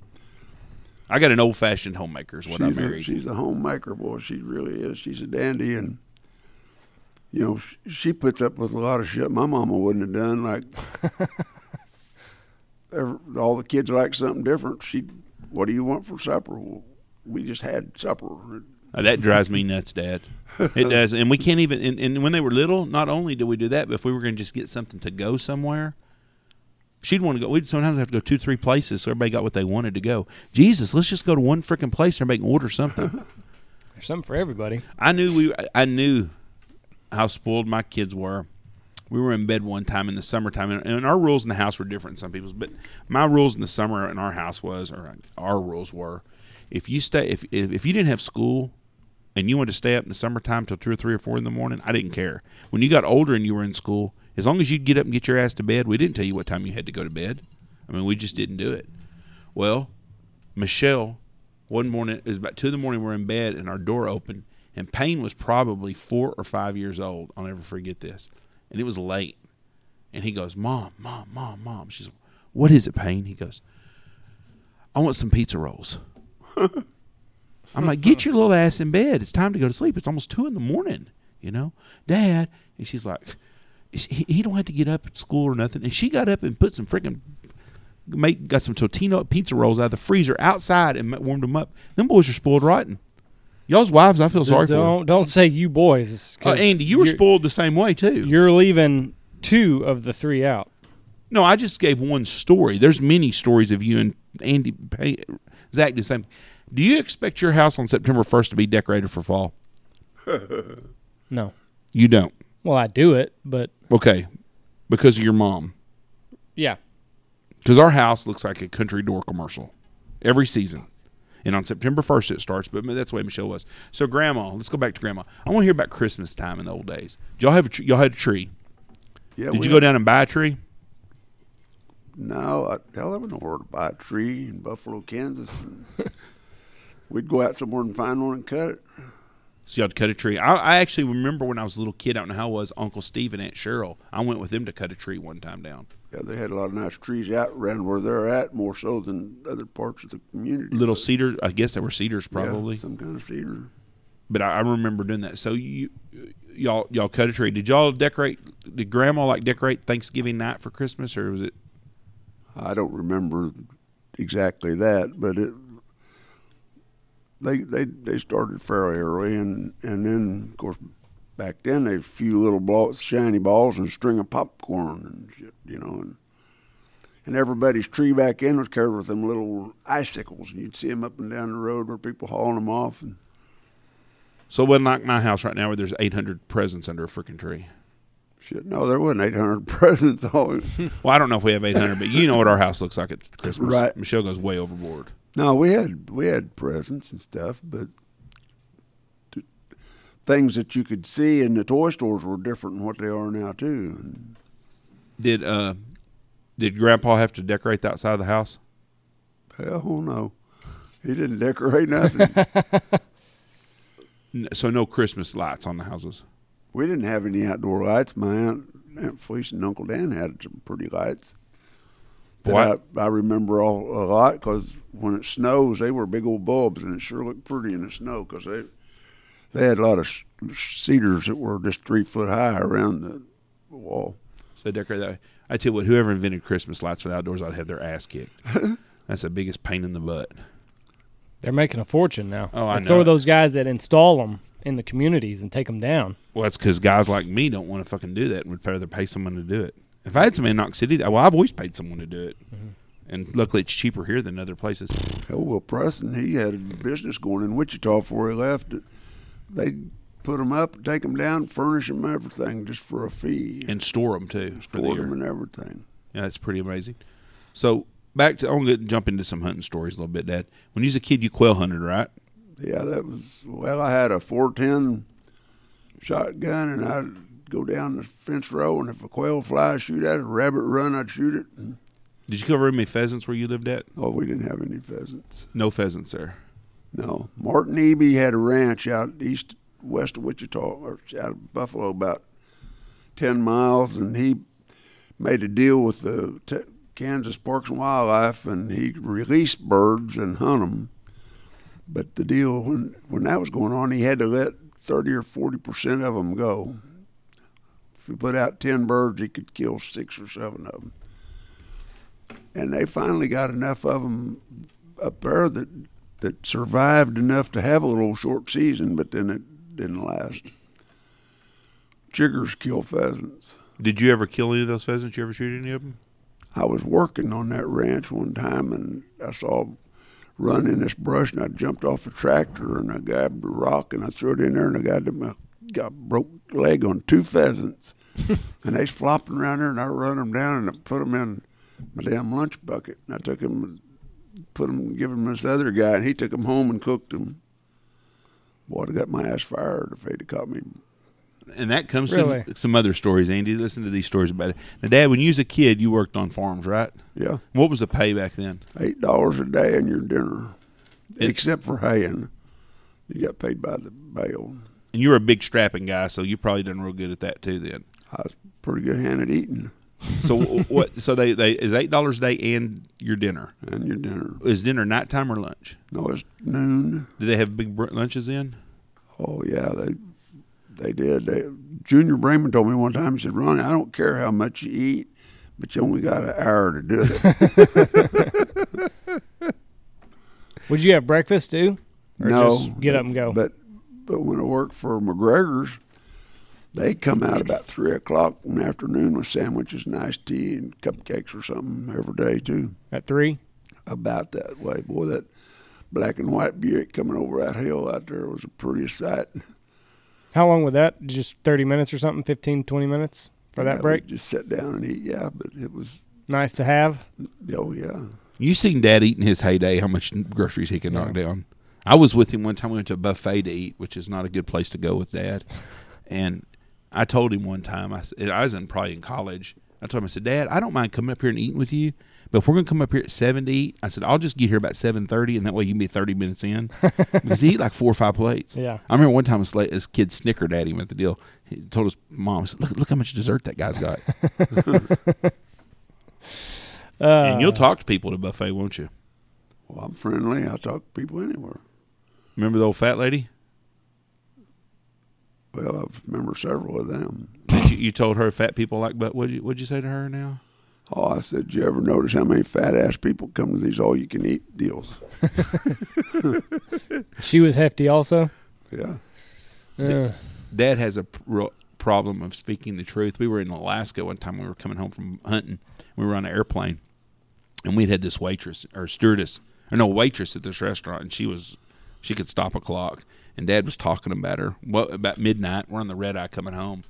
I got an old fashioned homemaker. Is what she's I a, married. she's a homemaker, boy. She really is. She's a dandy, and you know sh- she puts up with a lot of shit my mama wouldn't have done. Like every, all the kids like something different. She, what do you want for supper? Well, we just had supper. Uh, that drives me nuts, Dad. It does, and we can't even. And, and when they were little, not only did we do that, but if we were going to just get something to go somewhere, she'd want to go. We'd sometimes have to go two, three places, so everybody got what they wanted to go. Jesus, let's just go to one freaking place. and Everybody can order something. There's something for everybody. I knew we. I knew how spoiled my kids were. We were in bed one time in the summertime, and, and our rules in the house were different than some people's. But my rules in the summer in our house was, or our rules were, if you stay, if if, if you didn't have school, and you wanted to stay up in the summertime till two or three or four in the morning, I didn't care. When you got older and you were in school, as long as you'd get up and get your ass to bed, we didn't tell you what time you had to go to bed. I mean, we just didn't do it. Well, Michelle, one morning it was about two in the morning. We're in bed and our door opened, and Payne was probably four or five years old. I'll never forget this, and it was late. And he goes, "Mom, mom, mom, mom." She's, "What is it, Payne?" He goes, "I want some pizza rolls." I'm like, "Get your little ass in bed. It's time to go to sleep. It's almost two in the morning." You know, Dad. And she's like, he, he don't have to get up at school or nothing. And she got up and put some freaking make got some Totino pizza rolls out of the freezer outside and warmed them up. Them boys are spoiled rotten. Y'all's wives, I feel sorry for. don't don't say you boys. Uh, Andy, you were spoiled the same way too. You're leaving two of the three out. No, I just gave one story. There's many stories of you and Andy, Zach the same. Do you expect your house on September 1st to be decorated for fall? No. You don't. Well, I do it, but Okay, because of your mom. yeah. Because our house looks like a country door commercial every season. And on September 1st it starts, but that's the way Michelle was. So, Grandma, let's go back to Grandma. I want to hear about Christmas time in the old days. Did y'all have a tr- y'all had a tree? Yeah, Did we you go down and buy a tree? No, I, hell, I wouldn't know where to buy a tree in Buffalo, Kansas. And we'd go out somewhere and find one and cut it. So y'all cut a tree. I, I actually remember when I was a little kid. I don't know how it was. Uncle Steve and Aunt Cheryl. I went with them to cut a tree one time down. Yeah, they had a lot of nice trees out around where they're at, more so than other parts of the community. Little cedar. I guess they were cedars Yeah, probably. some kind of cedar. But I, I remember doing that. So you y'all y'all cut a tree. Did y'all decorate? Did Grandma like decorate Thanksgiving night for Christmas, or was it? I don't remember exactly that, but it they they they started fairly early, and and then of course back then they a few little balls, shiny balls and a string of popcorn and shit, you know, and and everybody's tree back in was covered with them little icicles, and you'd see them up and down the road where people hauling them off, and So it wasn't like my house right now where there's 800 presents under a freaking tree. shit. No, there wasn't 800 presents. Well, I don't know if we have 800, but you know what our house looks like at Christmas. Right. Michelle goes way overboard. No, we had we had presents and stuff, but t- things that you could see in the toy stores were different than what they are now too. And Did uh, did Grandpa have to decorate the outside of the house? hell no, he didn't decorate nothing. So no Christmas lights on the houses. we didn't have any outdoor lights. My aunt Aunt Felicia and Uncle Dan had some pretty lights. That I, I remember all a lot because when it snows, they were big old bulbs, and it sure looked pretty in the snow because they they had a lot of cedars that were just three foot high around the wall. So they decorate that. I tell you what, whoever invented Christmas lights for the outdoors ought to have their ass kicked. That's the biggest pain in the butt. They're making a fortune now. Oh, I and So are those guys that install them in the communities and take them down. Well, that's because guys like me don't want to fucking do that and would rather pay someone to do it. If I had somebody in Knox City, well, I've always paid someone to do it. Mm-hmm. And luckily, it's cheaper here than other places. Oh well, Preston, he had a business going in Wichita before he left. They put them up, take them down, furnish them, everything, just for a fee, And store them, too, for the store year. them and everything. Yeah, that's pretty amazing. So, back to, I'm going to jump into some hunting stories a little bit, Dad. When you was a kid, you quail hunted, right? Yeah, that was well. I had a four ten shotgun, and I'd go down the fence row, and if a quail fly, I'd shoot at it. A rabbit run, I'd shoot it. And Did you cover any pheasants where you lived at? Oh, we didn't have any pheasants. No pheasants there. No. Martin Eby had a ranch out east, west of Wichita, or out of Buffalo, about 10 miles, and he made a deal with the Kansas Parks and Wildlife, and he released birds and hunt them. But the deal, when, when that was going on, he had to let 30 or 40% of them go. If he put out 10 birds, he could kill six or seven of them. And they finally got enough of them up there that that survived enough to have a little short season, but then it didn't last. Chiggers kill pheasants. Did you ever kill any of those pheasants? You ever shoot any of them? I was working on that ranch one time and I saw run in this brush and I jumped off a tractor and I grabbed a rock and I threw it in there and I got my got broke leg on two pheasants and they's flopping around there and I run them down and I put them in my damn lunch bucket and I took them and put them give them to this other guy and he took them home and cooked them. Boy, I got my ass fired if they'd have caught me. And that comes Really? from some other stories, Andy. Listen to these stories about it. Now, Dad, when you was a kid, you worked on farms, right? Yeah, What was the pay back then? eight dollars a day and your dinner, It- except for haying. You got paid by the bale. And you were a big strapping guy, so you probably done real good at that too. Then, I was pretty good hand at eating so what? So they they is eight dollars a day and your dinner. and your dinner. Is dinner nighttime or lunch? No, it's noon. Do they have big br- lunches then? Oh yeah, they they did. They, Junior Brayman told me one time. He said, "Ronnie, I don't care how much you eat, but you only got an hour to do it." Would you have breakfast too? Or no, just get up and go? But but when I worked for McGregor's, they come out about three o'clock in the afternoon with sandwiches, and iced tea, and cupcakes or something every day too. At three? About that way, boy. That black and white Buick coming over that hill out there was a pretty sight. How long was that? Just 30 minutes or something? 15, 20 minutes for Yeah, that break? Just sit down and eat. Yeah, but it was. Nice to have. Oh yeah. You seen Dad eating his heyday how much groceries he could knock down. I was with him one time. We went to a buffet to eat, which is not a good place to go with Dad. And I told him one time, I, I was in probably in college. I told him, I said, Dad, I don't mind coming up here and eating with you, but if we're gonna come up here at seven to eat, I said, I'll just get here about seven thirty, and that way you can be thirty minutes in because he eat like four or five plates. Yeah. I remember one time this, late, kid snickered at him at the deal. He told his mom, said, "Look, look how much dessert that guy's got." Uh, and you'll talk to people at a buffet, won't you? Well, I'm friendly. I talk to people anywhere. Remember the old fat lady? Well, I remember several of them. That you, you told her fat people like, but what you what'd you say to her now? Oh, I said, you ever notice how many fat ass people come to these all you can eat deals? she was hefty also. Yeah. Uh, Dad has a pro- problem of speaking the truth. We were in Alaska one time. We were coming home from hunting. We were on an airplane, and we'd had this waitress or stewardess, or no waitress at this restaurant, and she was she could stop a clock. And Dad was talking about her. Well, about midnight, we're on the red eye coming home,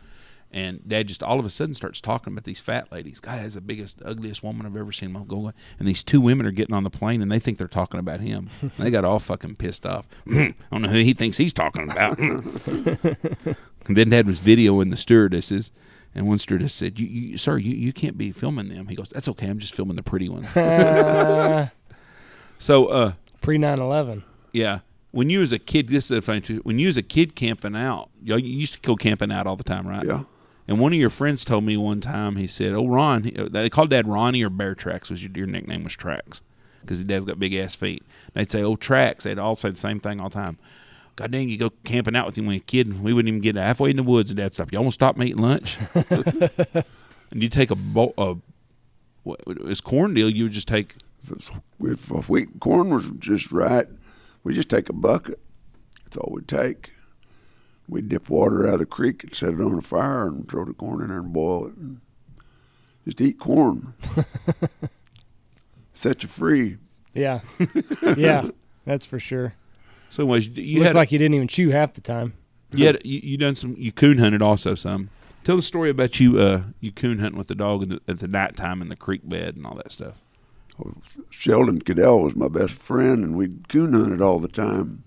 and Dad just all of a sudden starts talking about these fat ladies. God has the biggest, ugliest woman I've ever seen. Going, and these two women are getting on the plane, and they think they're talking about him. And they got all fucking pissed off. I don't know who he thinks he's talking about. And then Dad was videoing the stewardesses, and one stewardess said, "You, you sir, you, you can't be filming them." He goes, "That's okay. I'm just filming the pretty ones." so, uh, Pre 9 11. yeah, when you was a kid, this is a funny too. When you was a kid camping out, you, used to go camping out all the time, right? Yeah. And one of your friends told me one time, he said, "Oh, Ron," uh, they called Dad Ronnie or Bear Tracks. Was your, your nickname was Tracks because his dad's got big ass feet. They'd say, "Oh, Tracks." They'd all say the same thing all the time. God dang, you go camping out with him when you're a kid, and we wouldn't even get halfway in the woods, and Dad stopped. You almost stopped me eating lunch. and you take a bowl of what it's corn deal. You would just take If, if, if wheat corn was just right, we just take a bucket. That's all we'd take. We'd dip water out of the creek and set it on a fire and throw the corn in there and boil it. And just eat corn. Set you free. Yeah. yeah. That's for sure. so. Anyways, you Looks had like you didn't even chew half the time. you had you, you done some you coon hunted also some. Tell the story about you uh you coon hunting with the dog in the, at the nighttime in the creek bed and all that stuff. Sheldon Cadell was my best friend, and we'd coon hunted all the time.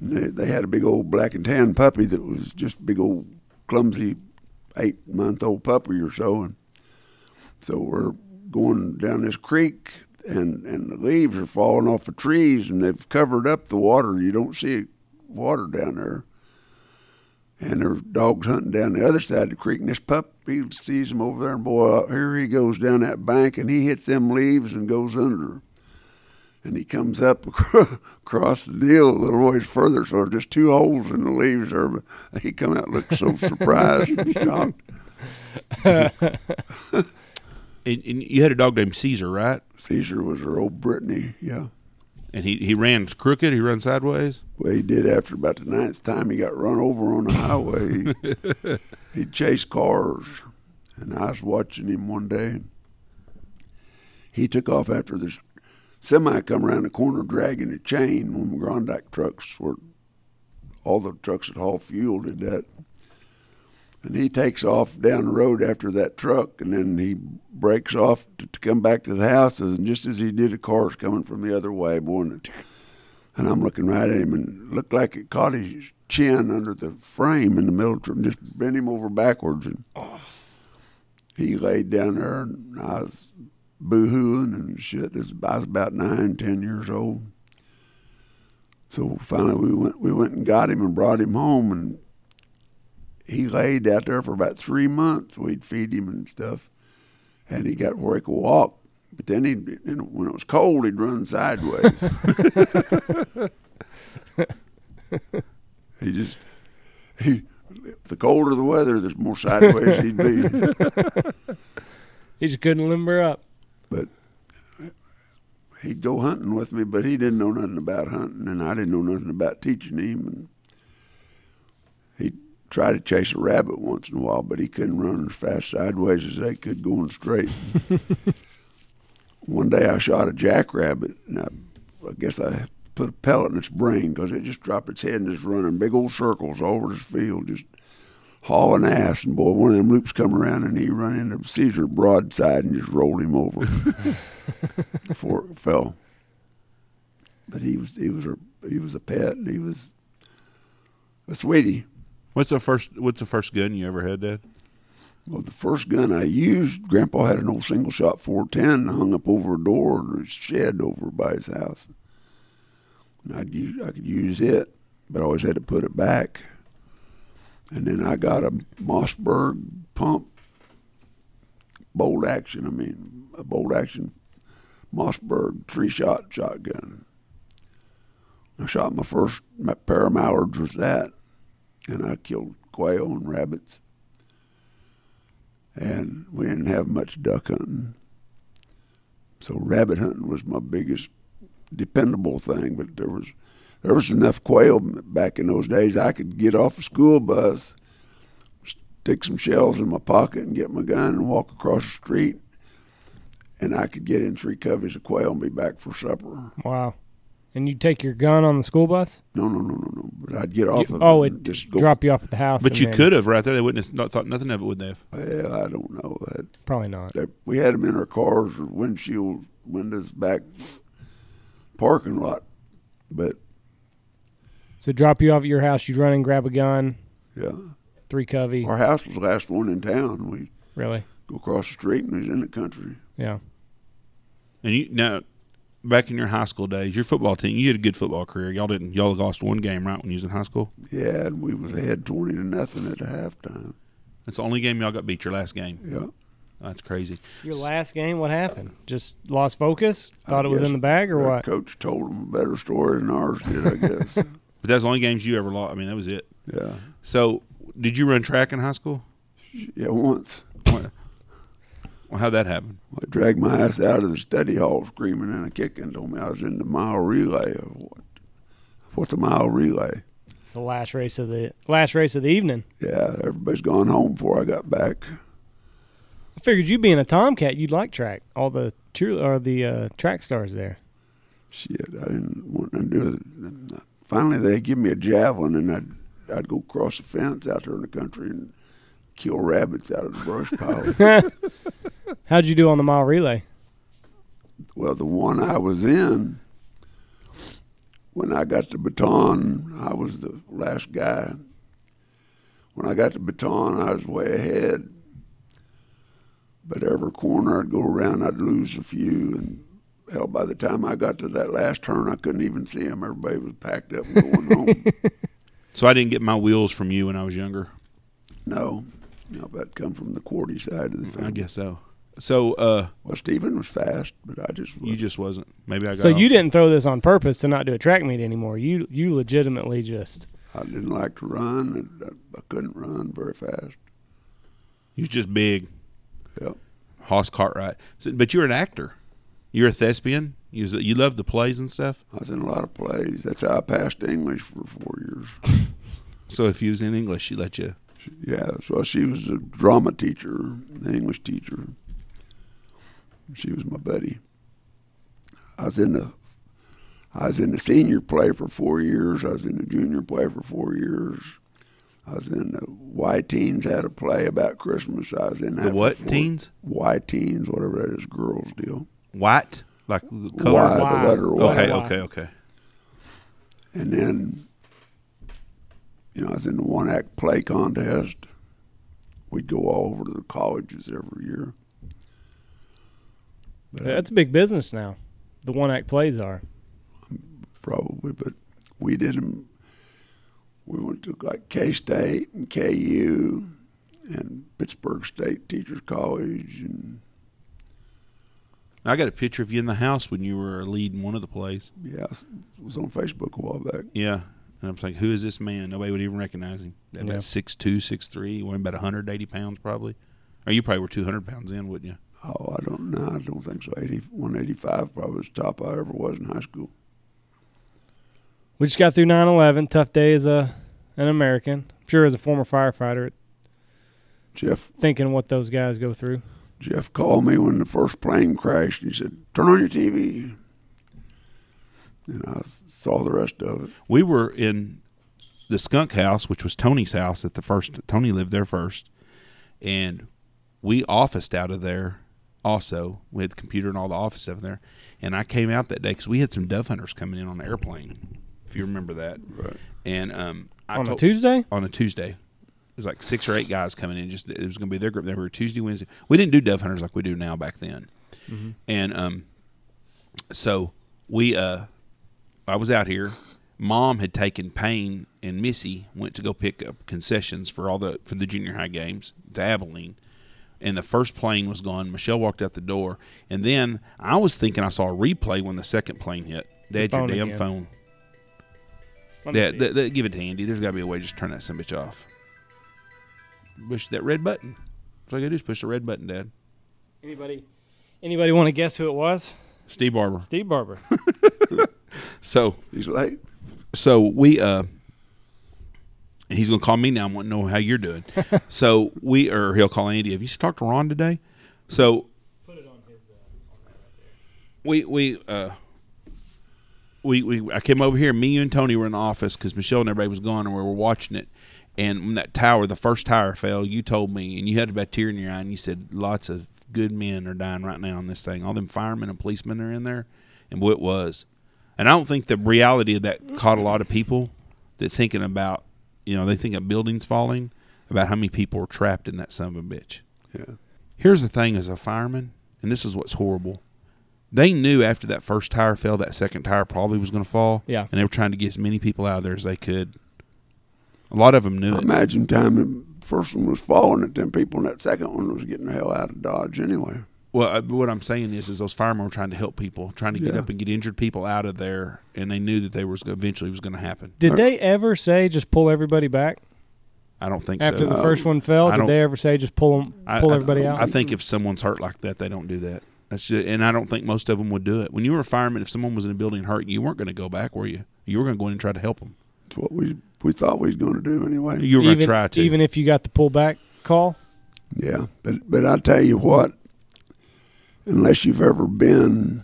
They, they had a big old black and tan puppy that was just big old clumsy eight month old puppy or so, and so we're going down this creek, and and the leaves are falling off the trees, and they've covered up the water. You don't see water down there. And there's dogs hunting down the other side of the creek, and this pup he sees them over there, and boy, here he goes down that bank, and he hits them leaves and goes under. And he comes up across the deal a little ways further, so there's just two holes in the leaves there. But he come out looked so surprised and shocked. And, and you had a dog named Caesar, right? Caesar was her old Brittany, yeah. And he, he ran crooked. He ran sideways. Well, he did after about the ninth time he got run over on the highway. he, he'd chase cars, and I was watching him one day. He took off after this semi come around the corner dragging a chain when the Grondack trucks were all the trucks that haul fuel did that. And he takes off down the road after that truck, and then he breaks off to, to come back to the houses. And just as he did, a car's coming from the other way, boy, and, I'm looking right at him, and looked like it caught his chin under the frame in the middle, and just bent him over backwards, and he laid down there, and I was boo-hooing and shit. I was about nine, ten years old. So finally, we went we went and got him and brought him home, and he laid out there for about three months. We'd feed him and stuff, and he got where he could walk. But then he, when it was cold, he'd run sideways. he just he. The colder the weather, the more sideways he'd be. He just couldn't limber up. But he'd go hunting with me, but he didn't know nothing about hunting, and I didn't know nothing about teaching him. And he'd try to chase a rabbit once in a while, but he couldn't run as fast sideways as they could going straight. One day I shot a jackrabbit, and I, I guess I put a pellet in its brain because it just dropped its head and just running big old circles over this field, just hauling ass. And boy, one of them loops come around and he run into Caesar broadside and just rolled him over before it fell. But he was he was a he was a pet. And he was a sweetie. What's the first What's the first gun you ever had, Dad? Well, the first gun I used, Grandpa had an old single shot 410 hung up over a door in his shed over by his house. And I'd use, I could use it, but I always had to put it back. And then I got a Mossberg pump bolt action. I mean, a bolt action Mossberg three shot shotgun. I shot my first pair of mallards with that, and I killed quail and rabbits. And we didn't have much duck hunting. So rabbit hunting was my biggest dependable thing, but there was there was enough quail back in those days. I could get off a school bus, stick some shells in my pocket, and get my gun and walk across the street, and I could get in three coveys of quail and be back for supper. Wow. And you'd take your gun on the school bus? No, no, no, no, no. But I'd get off You- of oh, it. it and just drop you off at the house. But and you then- could have right there. They wouldn't have not thought nothing of it, would they have? Well, I don't know. That, Probably not. that we had them in our cars or windshield windows back parking lot, but So drop you off at your house, you'd run and grab a gun, yeah, three covey. our house was the last one in town. We Really? go across the street and we was in the country. Yeah. And you now, back in your high school days, your football team, you had a good football career. Y'all didn't. Y'all lost one game, right, when you was in high school. Yeah, and we was ahead twenty to nothing at the halftime. That's the only game y'all got beat. Your last game. Yeah, That's crazy. Your last game, what happened? Just lost focus? I Thought it was in the bag or what? Coach told them a better story than ours did, I guess. But that's the only games you ever lost. I mean, that was it. yeah, So, did you run track in high school? yeah. Once What- Well, how'd that happen? I dragged my ass out of the study hall screaming and a kicking. Told me I was in the mile relay. Of what? What's a mile relay? It's the last race of the last race of the evening. Yeah, everybody's gone home before I got back. I figured you being a Tomcat, you'd like track. All the true or the uh, track stars there. Shit, I didn't want to do it. Finally, they give me a javelin, and I'd I'd go across the fence out there in the country and kill rabbits out of the brush pile. How'd you do on the mile relay? well, the one I was in, when I got the baton, I was the last guy. When I got the baton, I was way ahead. but every corner I'd go around, I'd lose a few, and hell, by the time I got to that last turn, I couldn't even see them. Everybody was packed up and going home. So I didn't get my wheels from you when I was younger. No, you know, that come from the Quarty side of the I guess so. So uh, Well, Stephen was fast, but I just you just wasn't. Maybe I got. So you didn't throw this on purpose to not do a track meet anymore. You you legitimately just I didn't like to run, and I, I couldn't run very fast. You was just big. Yep. Hoss Cartwright. So, but you're an actor. You're a thespian. You you love the plays and stuff. I was in a lot of plays. That's how I passed English for four years. So if you was in English, she let you. Yeah, so she was a drama teacher, an English teacher. She was my buddy. I was in the I was in the senior play for four years. I was in the junior play for four years. I was in the Y Teens had a play about Christmas. I was in that The what four- teens? Y Teens, whatever that is, girls deal. White, like the Y, color. the letter Y. Okay, Y. okay, okay. And then, you know, I was in the one act play contest. We'd go all over to the colleges every year. But that's a big business now. The one act plays are. probably, but we did them. We went to like K State and KU and Pittsburg State Teachers College, and I got a picture of you in the house when you were leading one of the plays. yeah, it was on Facebook a while back. Yeah. And I was like, who is this man? Nobody would even recognize him. About Yeah. six two, six three, weighing about 180 pounds probably. Or you probably were 200 pounds in, wouldn't you? Oh, I don't know. I don't think so. 80, 185 probably was the top I ever was in high school. We just got through 9/11. Tough day as a an American. I'm sure as a former firefighter, Jeff thinking what those guys go through. Jeff called me when the first plane crashed. He said, "Turn on your TV." And I saw the rest of it. We were in the skunk house, which was Tony's house at the first. Tony lived there first, and we officed out of there. Also, we had the computer and all the office stuff in there. And I came out that day because we had some dove hunters coming in on an airplane, if you remember that. Right. And um, I on a told- Tuesday. on a Tuesday. It was like six or eight guys coming in. Just it was going to be their group. They were Tuesday, Wednesday. We didn't do dove hunters like we do now back then. And um, so we uh, I was out here. Mom had taken Payne and Missy went to go pick up concessions for all the for the junior high games to Abilene. And the first plane was gone. Michelle walked out the door, and then I was thinking I saw a replay when the second plane hit. Dad, your phone damn again. phone. Let me Yeah, see. th- th- give it to Andy. There's got to be a way to just turn that some bitch off. Push that red button. All I got to do is push the red button, Dad. anybody anybody want to guess who it was? Steve Barber. Steve Barber. So, He's late. so we uh, he's gonna call me now. and want to know how you're doing. so we or he'll call Andy. Have you talked to Ron today? So Put it on his. we we uh we, we I came over here. Me, you, and Tony were in the office because Michelle and everybody was gone, and we were watching it. And when that tower, the first tower fell, you told me, and you had about a tear in your eye, and you said, "Lots of good men are dying right now on this thing. All them firemen and policemen are in there." And boy, it was. And I don't think the reality of that caught a lot of people that thinking about, you know, they think of buildings falling, about how many people were trapped in that son of a bitch. Yeah. Here's the thing as a fireman, and this is what's horrible. They knew after that first tire fell, that second tire probably was going to fall. Yeah. And they were trying to get as many people out of there as they could. A lot of them knew I it. imagine time the first one was falling, and then people in that second one was getting the hell out of Dodge anyway. Well, uh, what I'm saying is, is those firemen were trying to help people, trying to get Yeah. up and get injured people out of there, and they knew that they was eventually was going to happen. Did they ever say just pull everybody back I don't think so. after so. the first one fell? I Did don't- they ever say just pull them, I- pull I- everybody out? I think if someone's hurt like that, they don't do that. That's just, and I don't think most of them would do it. When you were a fireman, if someone was in a building hurt, you weren't going to go back, were you? You were going to go in and try to help them. That's what we we thought we was going to do anyway. You were going to try to. even if you got the pullback call. Yeah, but but I tell you what, unless you've ever been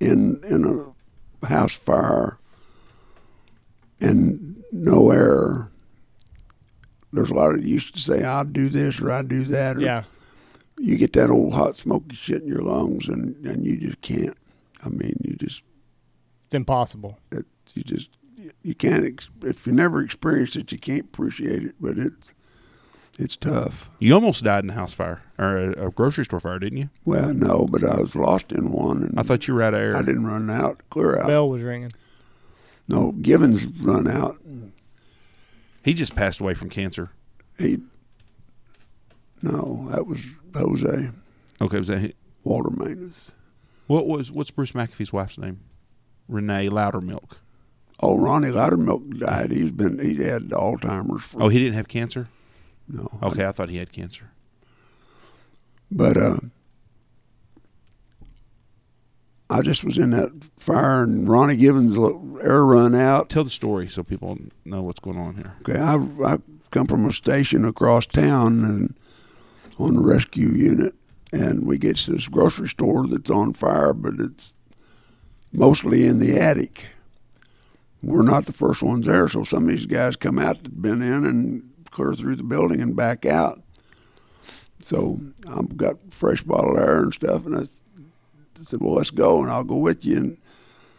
in in a house fire and no air, there's a lot of used to say I'll do this or I do that or Yeah, you get that old hot smoky shit in your lungs and and you just can't. I mean, you just it's impossible. it, you just you can't ex- if you never experienced it, you can't appreciate it. But it's It's tough. You almost died in a house fire or a, a grocery store fire, didn't you? Well, no, but I was lost in one, and I thought you were out of air. I didn't run out, clear out. Bell was ringing. No, Givens run out. He just passed away from cancer. He, no, that was Jose Okay, was that he- Walter Manus. what was what's Bruce McAfee's wife's name? Renee Loudermilk. Oh, Ronnie Loudermilk died. He's been he had Alzheimer's. For, Oh, he didn't have cancer. No. Okay, I thought he had cancer. But uh, I just was in that fire, and Ronnie Givens' air run out. Tell the story so people know what's going on here. Okay, I I come from a station across town and on the rescue unit, and we get to this grocery store that's on fire, but it's mostly in the attic. We're not the first ones there, so some of these guys come out that've been in and clear through the building and back out. So I've got fresh bottled air and stuff, and I said, "Well, let's go, and I'll go with you." And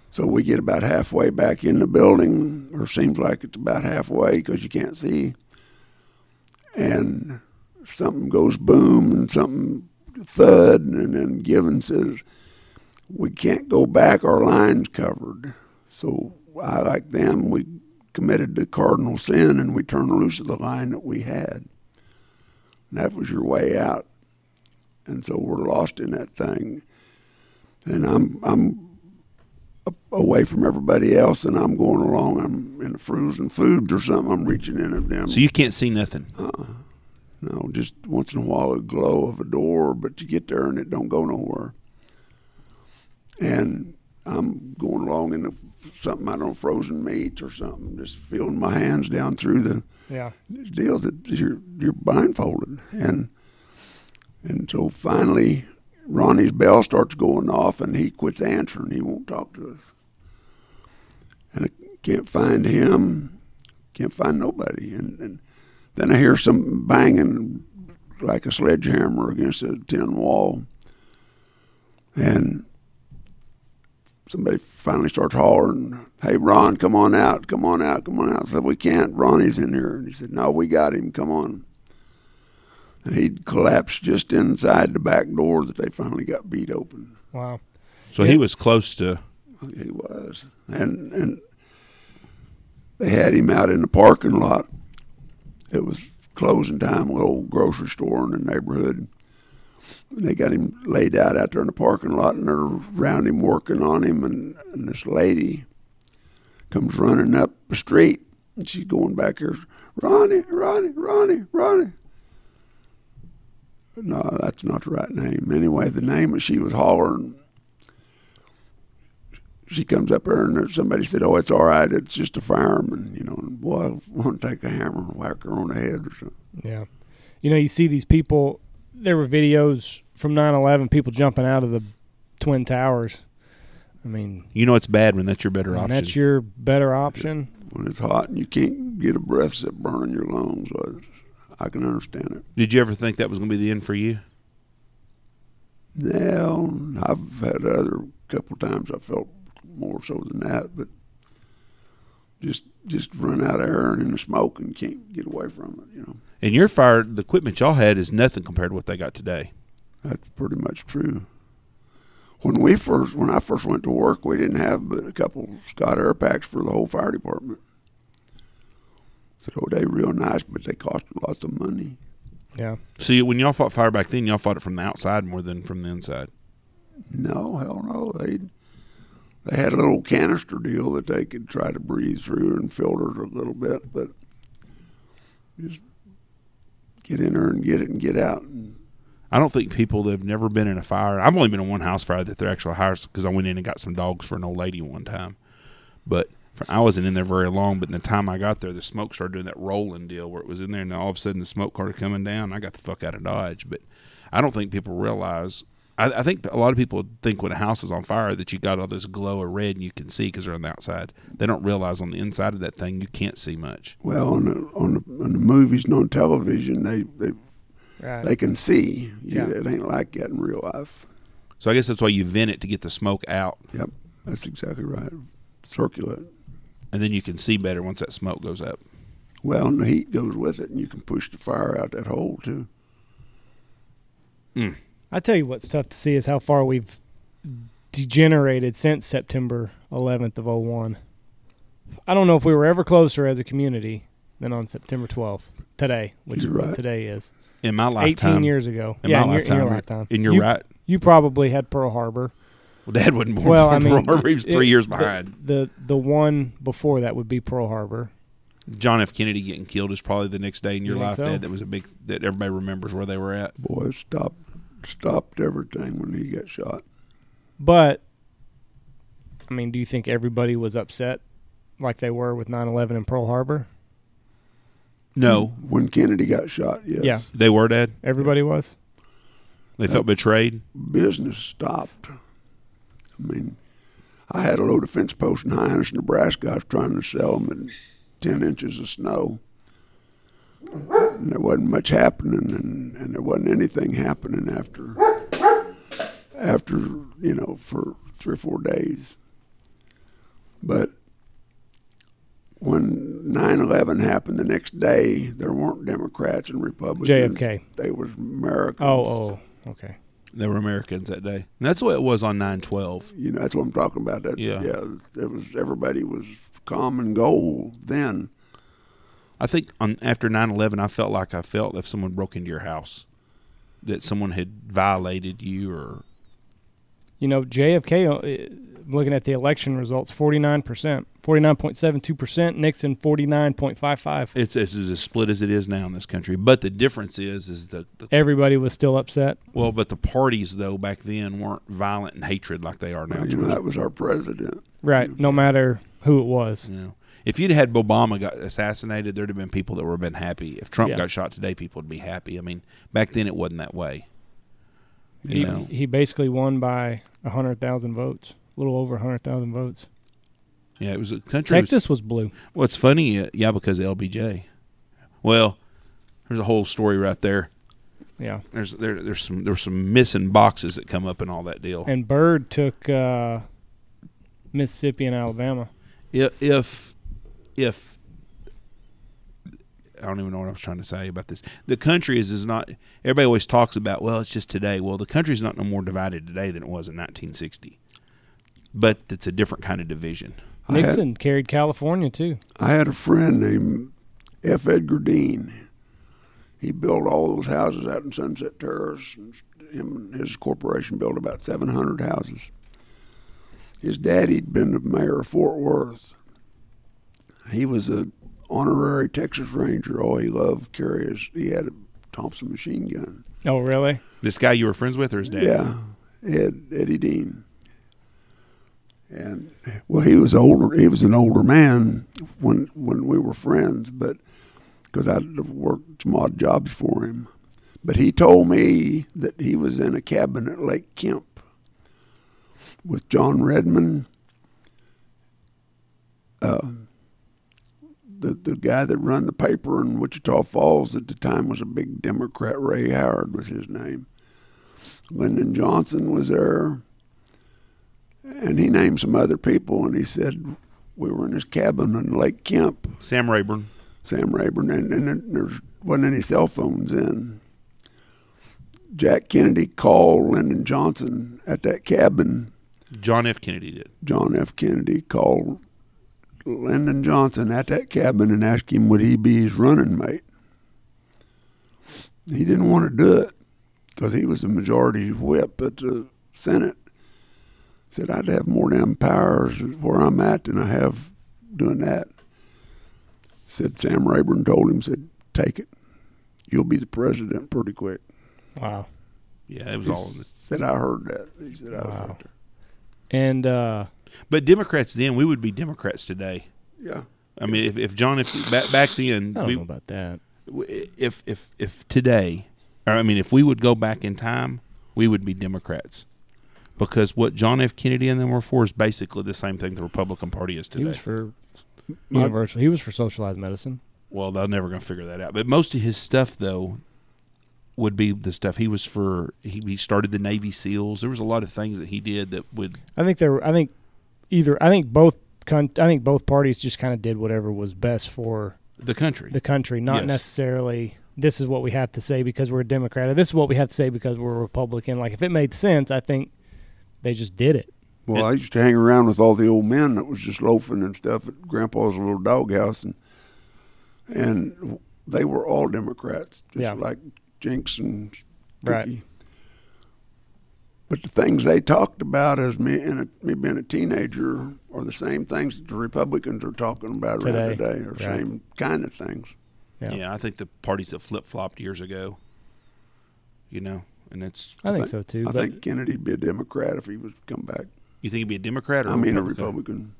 so we get about halfway back in the building, or seems like it's about halfway because you can't see. And something goes boom and something thud, and then Given says, We can't go back, our line's covered. So I, like them, we committed the cardinal sin and we turned loose of the line that we had. And that was your way out. And so we're lost in that thing. And I'm I'm away from everybody else, and I'm going along. I'm in the frozen foods or something. I'm reaching in at them. So you can't see nothing. Uh-uh. no, just once in a while a glow of a door, but you get there and it don't go nowhere. And I'm going along in the, something don't know, frozen meat or something, just feeling my hands down through the Yeah. deals that you're you're blindfolded and and so finally Ronnie's bell starts going off and he quits answering. He won't talk to us. And I can't find him, can't find nobody. And, and then I hear some banging like a sledgehammer against a tin wall. And somebody finally starts hollering, Hey, Ron, come on out, come on out, come on out. I said, We can't. Ronnie's in here. And he said, No, we got him. Come on. And he'd collapsed just inside the back door that they finally got beat open. Wow. So Yeah. he was close to. He was. And and they had him out in the parking lot. It was closing time, a little grocery store in the neighborhood. And they got him laid out out there in the parking lot, and they're around him working on him. And, and this lady comes running up the street, and she's going back here, Ronnie, Ronnie, Ronnie, Ronnie. No, that's not the right name. Anyway, the name that she was hollering she comes up here, and somebody said, "Oh, it's all right. It's just a fireman," you know. And boy, I want to take a hammer and whack her on the head or something. Yeah. You know, you see these people. There were videos from 9/11, people jumping out of the twin towers. I mean, You know it's bad when that's your better and option. that's your better option. When it's hot and you can't get a breath that's burning your lungs, well, I can understand it. Did you ever think that was going to be the end for you? Now, I've had other couple times I felt more so than that, but just just run out of air and in the smoke and can't get away from it. You know, And your fire, the equipment y'all had is nothing compared to what they got today. that's pretty much true. When we first, when I first went to work, we didn't have but a couple Scott air packs for the whole fire department. So "Oh, they real nice, but they cost lots of money." Yeah. See, when y'all fought fire back then, y'all fought it from the outside more than from the inside. No, hell no. They they had a little canister deal that they could try to breathe through and filter a little bit, but just get in there and get it and get out. I don't think people that have never been in a fire. I've only been in one house fire that they're actual house because I went in and got some dogs for an old lady one time. But I wasn't in there very long. But in the time I got there, the smoke started doing that rolling deal where it was in there, and all of a sudden the smoke started coming down. I got the fuck out of Dodge. But I don't think people realize. I, I think a lot of people think when a house is on fire that you got all this glow of red and you can see because they're on the outside. They don't realize on the inside of that thing you can't see much. well, on the on the, on the movies and on television, they they, Right. they can see. You- Yeah. It ain't like that in real life. So I guess that's why you vent it to get the smoke out, Yep, that's exactly right. Circulate. and then you can see better once that smoke goes up. Well, and the heat goes with it, and you can push the fire out that hole too. Hmm. I tell you what's tough to see is how far we've degenerated since September 11th of 01. I don't know if we were ever closer as a community than on September 12th today, which You're is what today is. In my lifetime, 18 years ago. In yeah, my in, your, in your lifetime, lifetime. and you're right. You probably had Pearl Harbor. Well, Dad wasn't born Well, I mean, Pearl Harbor. He was three it- years behind. The the one before that would be Pearl Harbor. John F. Kennedy getting killed is probably the next day in your You life, so? Dad. That was a big that everybody remembers where they were at. Boy, it stopped stopped everything when he got shot. But I mean, do you think everybody was upset like they were with 9/11 and Pearl Harbor? No, When Kennedy got shot, yes. Yeah. they were, dead? Everybody was. They felt uh, betrayed. Business stopped. I mean, I had a load of fence posts in Hyannis, Nebraska. I was trying to sell them in 10 inches of snow. And there wasn't much happening, and, and there wasn't anything happening after, after, you know, for three or four days. But when 9-11 happened the next day, there weren't Democrats and Republicans. JFK. They was Americans. Oh, oh, okay. They were Americans that day. And that's what it was on nine twelve. You know, that's what I'm talking about. That's, Yeah. yeah. it was everybody was common goal then. I think on after 9-11, I felt like I felt if someone broke into your house, that someone had violated you or You know, JFK. uh, Looking at the election results, 49 percent, 49.72 percent. Nixon 49.55. it's, it's as split as it is now in this country. But the difference is, is that the Everybody was still upset. well, but the parties though back then weren't violent and hatred like they are now. you know, that was our president. Right. No matter who it was. You know, if you'd had Obama got assassinated, there'd have been people that would have been happy. If Trump Yeah. got shot today, people would be happy. I mean, back then it wasn't that way. He, know, he basically won by 100,000 votes, a little over 100,000 votes. yeah, it was a country. was- Texas was blue. What's funny, uh, yeah, because of LBJ. Well, there's a whole story right there. Yeah. There's there there's some there's some missing boxes that come up in all that deal. And Byrd took uh, Mississippi and Alabama. if if if I don't even know what I was trying to say about this. The country is is not. Everybody always talks about. Well, it's just today. Well, the country's not no more divided today than it was in 1960. But it's a different kind of division. I had- Nixon carried California too. I had a friend named F. Edgar Dean. He built all those houses out in Sunset Terrace. And him and his corporation built about 700 houses. His daddy'd been the mayor of Fort Worth. He was a honorary Texas Ranger. Oh, he loved carry he had a Thompson machine gun. Oh, really? This guy you were friends with, or his dad? Yeah, Ed Eddie Dean. And well, he was older. He was an older man when when we were friends, but because I worked some odd jobs for him. But he told me that he was in a cabin at Lake Kemp with John Redmond, uh, the the guy that run the paper in Wichita Falls at the time was a big Democrat. Rhea Howard was his name. Lyndon Johnson was there, and he named some other people, and he said we were in his cabin in Lake Kemp, Sam Rayburn. Sam Rayburn, and, and there wasn't any cell phones in. Jack Kennedy called Lyndon Johnson at that cabin. John F. Kennedy did. John F. Kennedy called Lyndon Johnson at that cabin and asked him would he be his running mate. He didn't want to do it because he was the majority whip at the Senate. Said I'd have more damn powers where I'm at than I have doing that. Said Sam Rayburn told him, said, take it. You'll be the president pretty quick. Wow. Yeah, it was He all in said I heard that. He said I was Wow. there. And uh, But Democrats then, we would be Democrats today. Yeah. I mean, if, if John F. back back then, I don't we, know about that. if if if today, or I mean, if we would go back in time, we would be Democrats, because what John F. Kennedy and them were for is basically the same thing the Republican Party is today. He today. was for universal. He was for socialized medicine. well, they're never going to figure that out. But most of his stuff, though, would be the stuff he was for. He, he started the Navy SEALs. There was a lot of things that he did that would. I think there. were- I think either. I think both. Con- I think both parties just kind of did whatever was best for The country. the country, not Yes. necessarily this is what we have to say because we're a Democrat or this is what we have to say because we're a Republican. Like if it made sense, I think they just did it. Well, I used to hang around with all the old men that was just loafing and stuff at Grandpa's little doghouse, and and they were all Democrats, just Yeah. like Jinx and Right. Cookie. But the things they talked about as me and a, me being a teenager are the same things that the Republicans are talking about around Today. today, or Right. same kind of things. Yeah. yeah. I think the parties that flip flopped years ago. You know, and it's. I think think- so too. I think Kennedy'd be a Democrat if he was to come back. You think he'd be a Democrat or I mean, a Republican? Republican.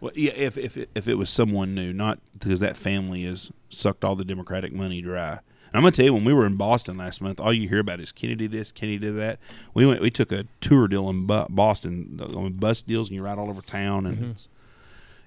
Well, yeah, if if it- if it was someone new, not because that family has sucked all the Democratic money dry. And I'm gonna tell you, when we were in Boston last month, all you hear about is Kennedy this, Kennedy did that. We went, we took a tour deal in Boston on bus deals, and you ride all over town. And Mhm.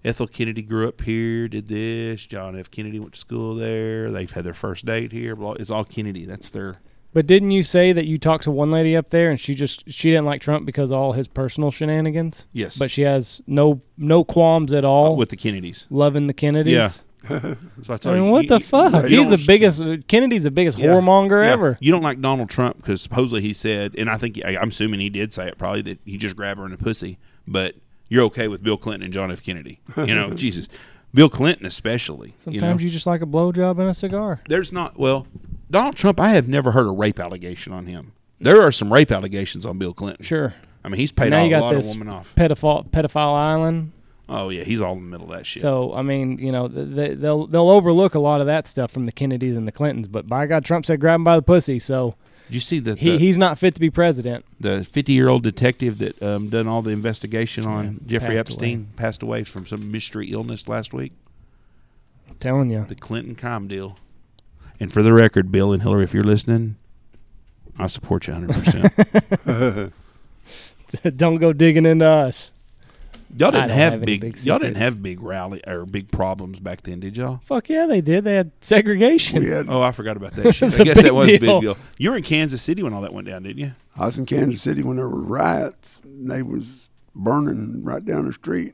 Ethel Kennedy grew up here, did this. John F. Kennedy went to school there. They've had their first date here. Blah, It's all Kennedy. That's their. But didn't you say that you talked to one lady up there and she just she didn't like Trump because of all his personal shenanigans? Yes, But she has no no qualms at all with the Kennedys. loving the Kennedys. Yeah. So I, I mean, her, what you- the fuck? you He's the biggest. Kennedy's the biggest Yeah. whoremonger Yeah. ever. You don't like Donald Trump because supposedly he said, and I think I- I'm assuming he did say it probably that he just grabbed her in the pussy. But you're okay with Bill Clinton and John F. Kennedy. You know, Jesus, Bill Clinton especially. Sometimes you, you, just like a blowjob and a cigar. there's not well, Donald Trump. I have never heard a rape allegation on him. There are some rape allegations on Bill Clinton. Sure. I mean, he's paid Now a you lot of women off. Pedophile pedophile island. Oh yeah, he's all in the middle of that shit. So I mean, you know, they, they'll they'll overlook a lot of that stuff from the Kennedys and the Clintons. But by God, Trump said grab him by the pussy. So Did you see that he the, he's not fit to be president. the 50 year old detective that um, done all the investigation on Yeah, Jeffrey passed Epstein passed away from some mystery illness last week? I'm telling you. the Clinton crime deal. And for the record, Bill and Hillary, if you're listening, I support you 100%. Don't go digging into us. Y'all didn't have, have big, big y'all didn't have big rally or big problems back then, did y'all? Fuck yeah, they did. They had segregation. Had Oh, I forgot about that shit. It's I a guess that was a big deal. You were in Kansas City when all that went down, didn't you? I was in Kansas City when there were riots. And they was burning right down the street.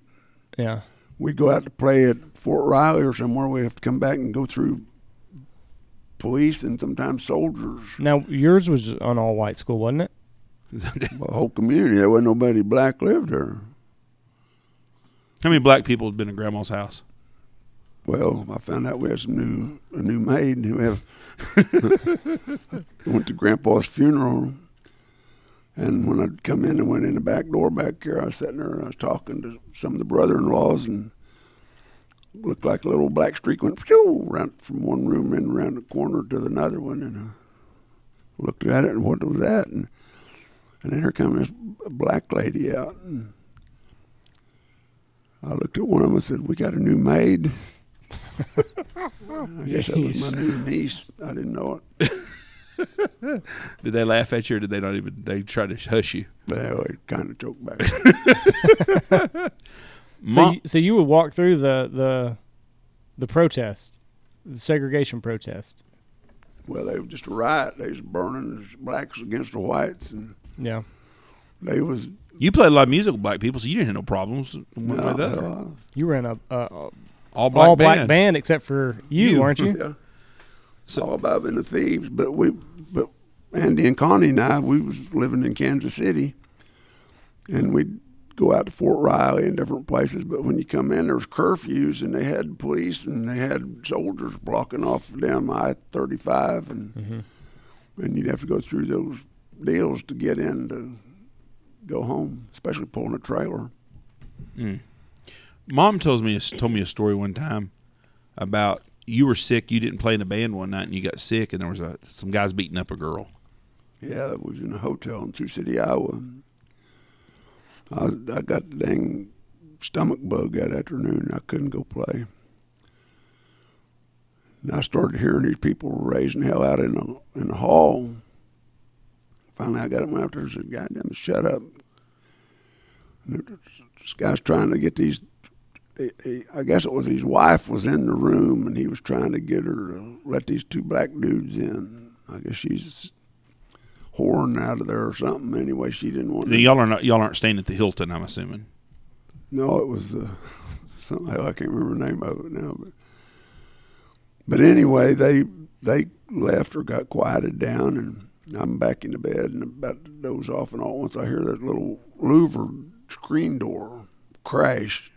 Yeah. We'd go out to play at Fort Riley or somewhere. We have to come back and go through police and sometimes soldiers. Now yours was an all white school, wasn't it? The whole community. There wasn't nobody black lived there. How many black people had been in Grandma's house? Well, I found out we had some new a new maid who have went to Grandpa's funeral. And when I'd come in and went in the back door back here, I was sitting there and I was talking to some of the brother-in-laws and looked like a little black streak went right from one room and around the corner to another one. And I looked at it and what was that? And, and then here comes this black lady out. And I looked at one of them and said, "We got a new maid." I guess that was my new niece. I didn't know it. Did they laugh at you or did they not even, they try to hush you? But anyway, kind of choked back. So, you, so you would walk through the the the protest, the segregation protest. well, they were just a riot. They was burning blacks against the whites, and Yeah. they was you played a lot of music with black people, so you didn't have no problems one way or no, the other. uh, You were in a, a, a All black all band. black band except for you, You. weren't you? yeah. So- all about being the thieves. But we, but Andy and Connie and I, we was living in Kansas City, and we'd go out to Fort Riley and different places. But when you come in, there's curfews, and they had police and they had soldiers blocking off down I thirty five, and Mm-hmm. and you'd have to go through those deals to get in to go home, especially pulling a trailer. Hmm. Mom tells me told me a story one time about you were sick. You didn't play in a band one night, and you got sick, and there was a some guys beating up a girl. Yeah, I was in a hotel in Sioux City, Iowa. I, was, I got the dang stomach bug that afternoon. I couldn't go play. And I started hearing these people raising hell out in the in the hall. Finally, I got out there and said, "God damn shut up!" And this guy's trying to get these. he- he- I guess it was his wife was in the room, and he was trying to get her to let these two black dudes in. I guess she's whoring out of there or something. Anyway, she didn't want. To y'all are not y'all aren't staying at the Hilton, I'm assuming. No, it was uh, something I can't remember the name of it now, but But anyway, they they left or got quieted down, and I'm back in the bed and about to doze off, and all once I hear that little louver screen door crash.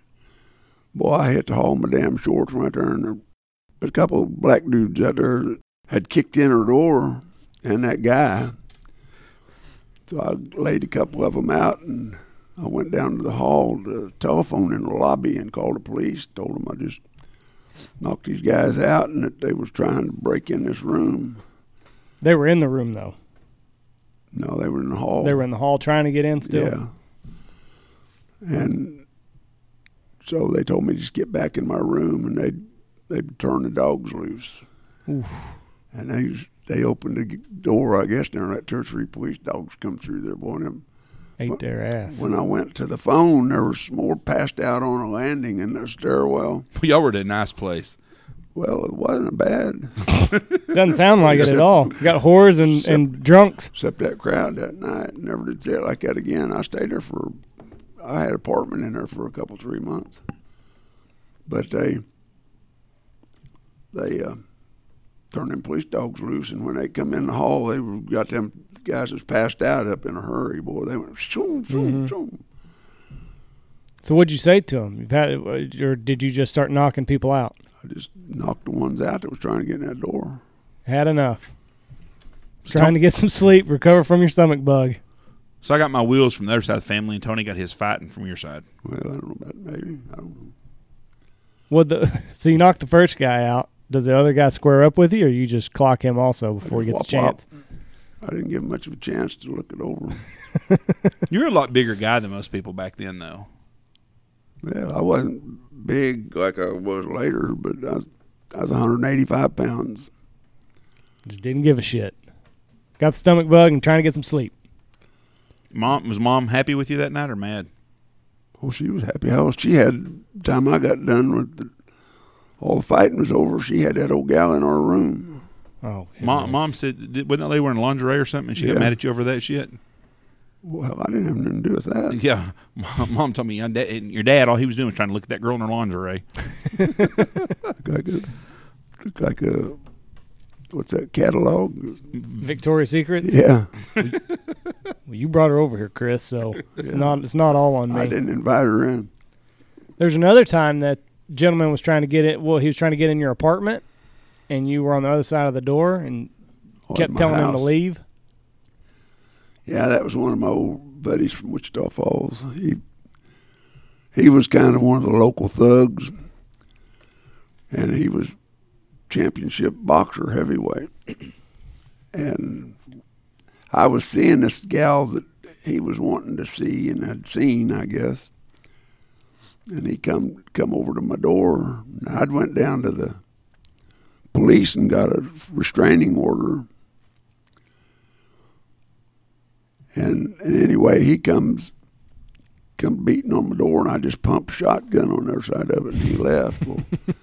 Boy, I had to haul my damn shorts right there, and a couple of black dudes out there that had kicked in her door, and that guy. So I laid a couple of them out, and I went down to the hall, to telephone in the lobby, and called the police. Told them I just knocked these guys out, and that they was trying to break in this room. They were in the room though. No, they were in the hall. They were in the hall trying to get in still. Yeah. And so they told me to just get back in my room, and they'd they'd turn the dogs loose. Oof. And they they opened the door, I guess, and that two or three police dogs come through there. Boy, them Ate their ass. When I went to the phone, there was more passed out on a landing in the stairwell. Y'all were at a nice place. Well, it wasn't bad, Doesn't sound like it at all. You got whores and, and drunks. except that crowd that night. Never did say it like that again. I stayed there for, I had an apartment in there for a couple, three months. But they, they uh, turned them police dogs loose, and when they come in the hall, they got them guys that's passed out up in a hurry. Boy, they went shoom, shoom, Mhm. shoom. So what'd you say to them? You've had, or did you just start knocking people out? I just knocked the ones out that was trying to get in that door. Had enough. So Trying to get some sleep, recover from your stomach bug. So I got my wheels from the other side of the family, and Tony got his fighting from your side. Well, I don't know about maybe. I don't know. What the? So you knocked the first guy out. Does the other guy square up with you, or you just clock him also before he gets a Wop, wop. chance? I didn't give him much of a chance to look it over. You're a lot bigger guy than most people back then, though. Well, I wasn't big like I was later, but I was, I was 185 pounds. Just didn't give a shit. Got the stomach bug and trying to get some sleep. Mom was mom happy with you that night or mad? Well, she was happy. How she had time I got done with the, all the fighting was over. She had that old gal in our room. Oh, Mom, mom said, wasn't that lady wearing lingerie or something? And she Yeah. got mad at you over that shit. Well, I didn't have nothing to do with that. Yeah, mom, mom told me your dad, your dad, all he was doing was trying to look at that girl in her lingerie. Looked like a, looked like a what's that catalog? Victoria's Secrets. Yeah, Well, you brought her over here, Chris. So it's Yeah. not it's not all on me. I didn't invite her in. There's another time that gentleman was trying to get it. Well, he was trying to get in your apartment, and you were on the other side of the door and Oh, kept my telling him to leave. Yeah, that was one of my old buddies from Wichita Falls. He he was kind of one of the local thugs, and he was championship boxer heavyweight. and I was seeing this gal that he was wanting to see and had seen, I guess. And he come come over to my door. I'd went down to the police and got a restraining order. And, and anyway, he comes come beating on my door, and I just pumped shotgun on their side of it, and he left. Well,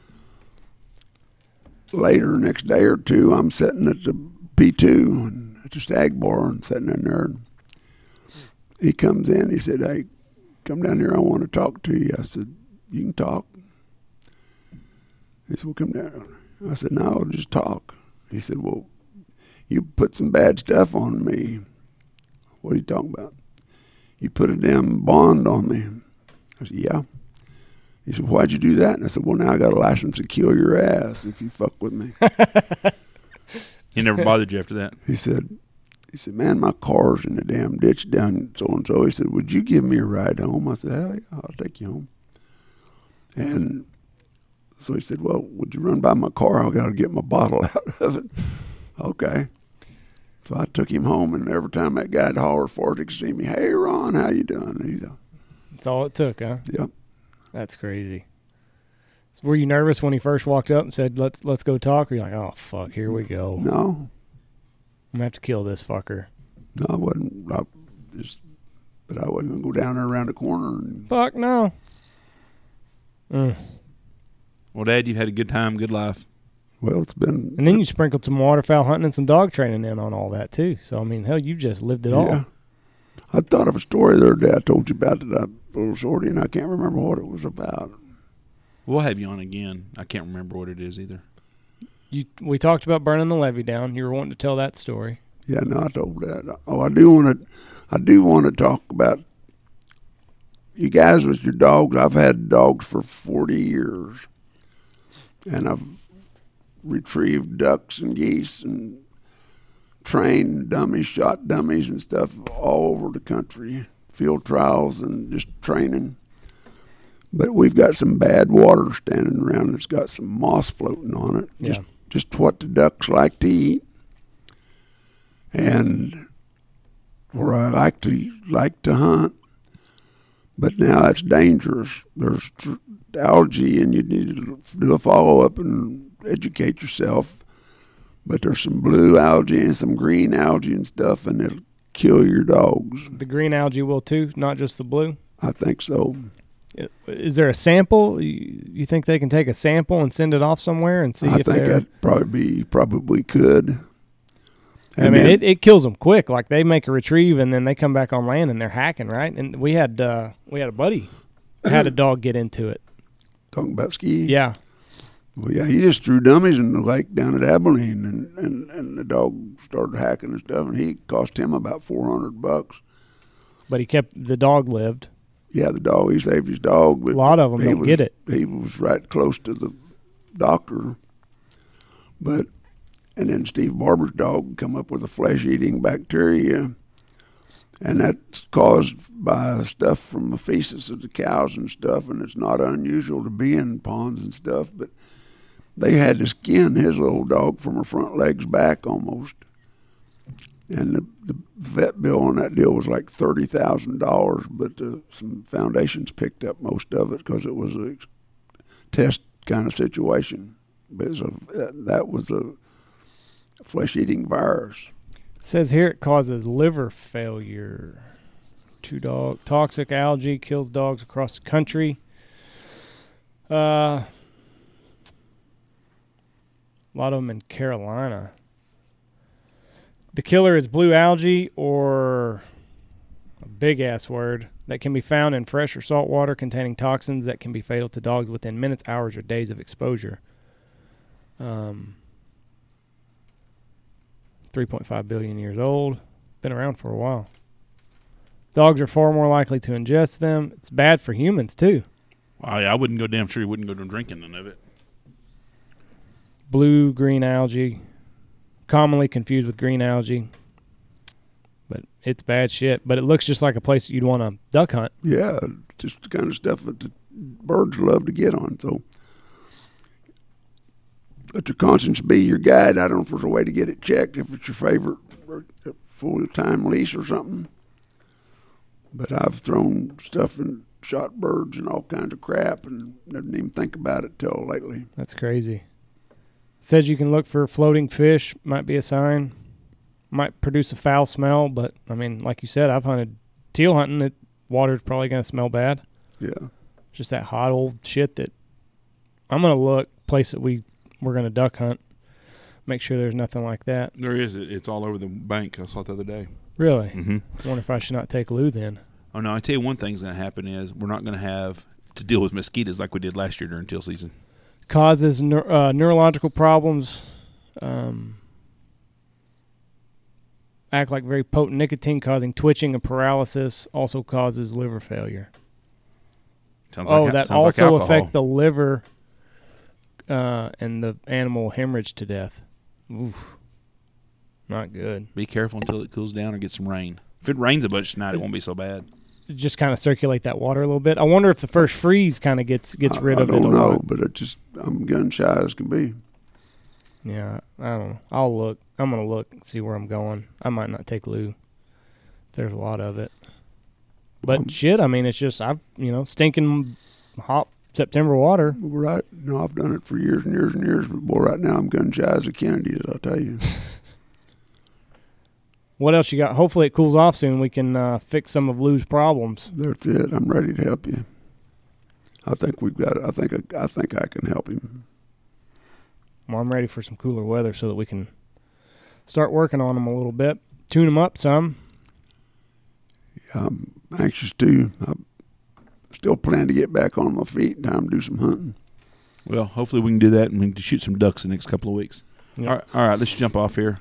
later, next day or two, I'm sitting at the P2 and at the stag bar and sitting in there. And he comes in. He said, "Hey, come down here. I want to talk to you." I said, "You can talk." He said, "Well, come down." I said, "No, I'll just talk." He said, "Well, you put some bad stuff on me." What are you talking about? You put a damn bond on me. I said, Yeah. He said, Why'd you do that? And I said, Well, now I got a license to kill your ass if you fuck with me. He never bothered you after that. He said, he said, man, my car's in the damn ditch down so and so. He said, would you give me a ride home? I said, hell yeah, I'll take you home. And so he said, well, would you run by my car? I got to get my bottle out of it. okay. So I took him home, and every time that guy'd holler for it, he could see me, hey, Ron, how you doing? And he's, uh, That's all it took, huh? yep. That's crazy. So were you nervous when he first walked up and said, "Let's let's go talk"? Or you're like, "Oh fuck, here we go. No, I'm gonna have to kill this fucker." no, I wasn't. I just, but I wasn't going to go down there around the corner. And, Fuck no. Mm. Well, Dad, you've had a good time, good life. Well, it's been. And then you sprinkled some waterfowl hunting and some dog training in on all that too. So I mean, hell, you just lived it all. I thought of a story the other day I told you about that I little shorty, and I can't remember what it was about. We'll have you on again. I can't remember what it is either. You we talked about burning the levee down. You were wanting to tell that story. Yeah, no, I told that. Oh, I do want to. I do want to talk about you guys with your dogs. I've had dogs for forty years, and I've retrieved ducks and geese and trained dummies, shot dummies and stuff all over the country, field trials and just training. But we've got some bad water standing around that's got some moss floating on it. Yeah. Just just what the ducks like to eat. And where I like to like to hunt. But now it's dangerous. There's algae, and you need to do a follow up and educate yourself. But there's some blue algae and some green algae and stuff, and it'll kill your dogs. The green algae will too, not just the blue. I think so. Is there a sample? You, think they can take a sample and send it off somewhere and see I if think that probably be probably could. I mean, it, it kills them quick. Like they make a retrieve and then they come back on land and they're hacking, right? And we had uh, we had a buddy had a dog get into it. talking about ski. Yeah, Well, yeah, he just threw dummies in the lake down at Abilene, and, and, and the dog started hacking and stuff, and he cost him about four hundred bucks. but he kept the dog lived. Yeah, the dog. He saved his dog, A lot of them he don't was, get it. He was right close to the doctor, but and then Steve Barber's dog come up with a flesh-eating bacteria, and that's caused by stuff from the feces of the cows and stuff, and it's not unusual to be in ponds and stuff, but they had to skin his little dog from her front legs back almost. And the, the vet bill on that deal was like thirty thousand dollars, but uh, some foundations picked up most of it because it was a test kind of situation. But a, that was a flesh-eating virus. It says here it causes liver failure. Two dog toxic algae kills dogs across the country. Uh, a lot of them in Carolina. The killer is blue algae or a big ass word that can be found in fresh or salt water containing toxins that can be fatal to dogs within minutes, hours, or days of exposure. Um, 3.5 billion years old. Been around for a while. Dogs are far more likely to ingest them. It's bad for humans too. I, I wouldn't go damn sure you wouldn't go drinking none of it. Blue green algae, commonly confused with green algae. But it's bad shit. But it looks just like a place you'd want to duck hunt. Yeah, just the kind of stuff that the birds love to get on. So let your conscience be your guide. I don't know if there's a way to get it checked if it's your favorite uh, full time lease or something. But I've thrown stuff and shot birds and all kinds of crap and didn't even think about it till lately. That's crazy. Says you can look for floating fish. Might be a sign. Might produce a foul smell, but I mean, like you said, I've hunted teal hunting. It water's probably gonna smell bad. Yeah. just that hot old shit that I'm gonna look place that we we're gonna duck hunt. Make sure there's nothing like that. There is. It, it's all over the bank. I saw it the other day. Really? Mm-hmm. I wonder if I should not take Lou then. Oh no! I tell you one thing's going to happen is we're not going to have to deal with mosquitoes like we did last year during teal season. Causes neur- uh, neurological problems. Um, act like very potent nicotine, causing twitching and paralysis. Also causes liver failure. Sounds oh, like, that sounds like also alcohol. affect the liver, uh, and the animal hemorrhage to death. Oof. Not good. Be careful until it cools down or get some rain. If it rains a bunch tonight, it won't be so bad. Just kind of circulate that water a little bit. I wonder if the first freeze kind of gets gets rid I of it. I don't a know, lot. but it just I'm gun shy as can be. Yeah, I don't know. I'll look. I'm gonna look and see where I'm going. I might not take Lou. There's a lot of it, but Um, shit. I mean, it's just I've you know stinking hot September water. Right? No, I've done it for years and years and years. But boy, right now I'm gun shy as a Kennedy. as I'll tell you. What else you got? Hopefully it cools off soon. We can uh, fix some of Lou's problems. That's it. I'm ready to help you. I think we've got. I think. I think I can help him. Well, I'm ready for some cooler weather so that we can start working on them a little bit, tune them up some. Yeah, I'm anxious to. I still plan to get back on my feet. Time to do some hunting. Well, hopefully we can do that and we can shoot some ducks the next couple of weeks. Yep. All, right, all right, let's jump off here.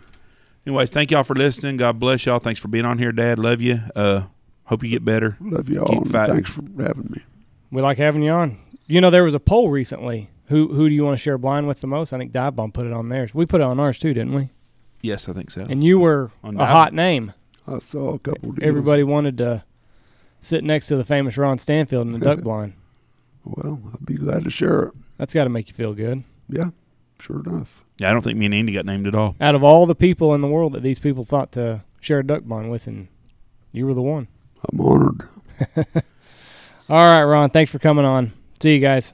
Anyways, thank y'all for listening. God bless y'all. Thanks for being on here, Dad. Love you. Uh, hope you get better. Love y'all. Keep fighting. thanks for having me. We like having you on. You know, there was a poll recently. Who who do you want to share blind with the most? I think Dive Bomb put it on theirs. We put it on ours too, didn't we? Yes, I think so. And you were On a Dive hot Bomb. name. I saw a couple. Deals. Everybody wanted to sit next to the famous Ron Stanfield in the duck blind. Well, I'd be glad to share it. That's got to make you feel good. Yeah, sure enough. Yeah, I don't think me and Andy got named at all. Out of all the people in the world that these people thought to share a duck bond with, and you were the one. I'm honored. All right, Ron. Thanks for coming on. See you guys.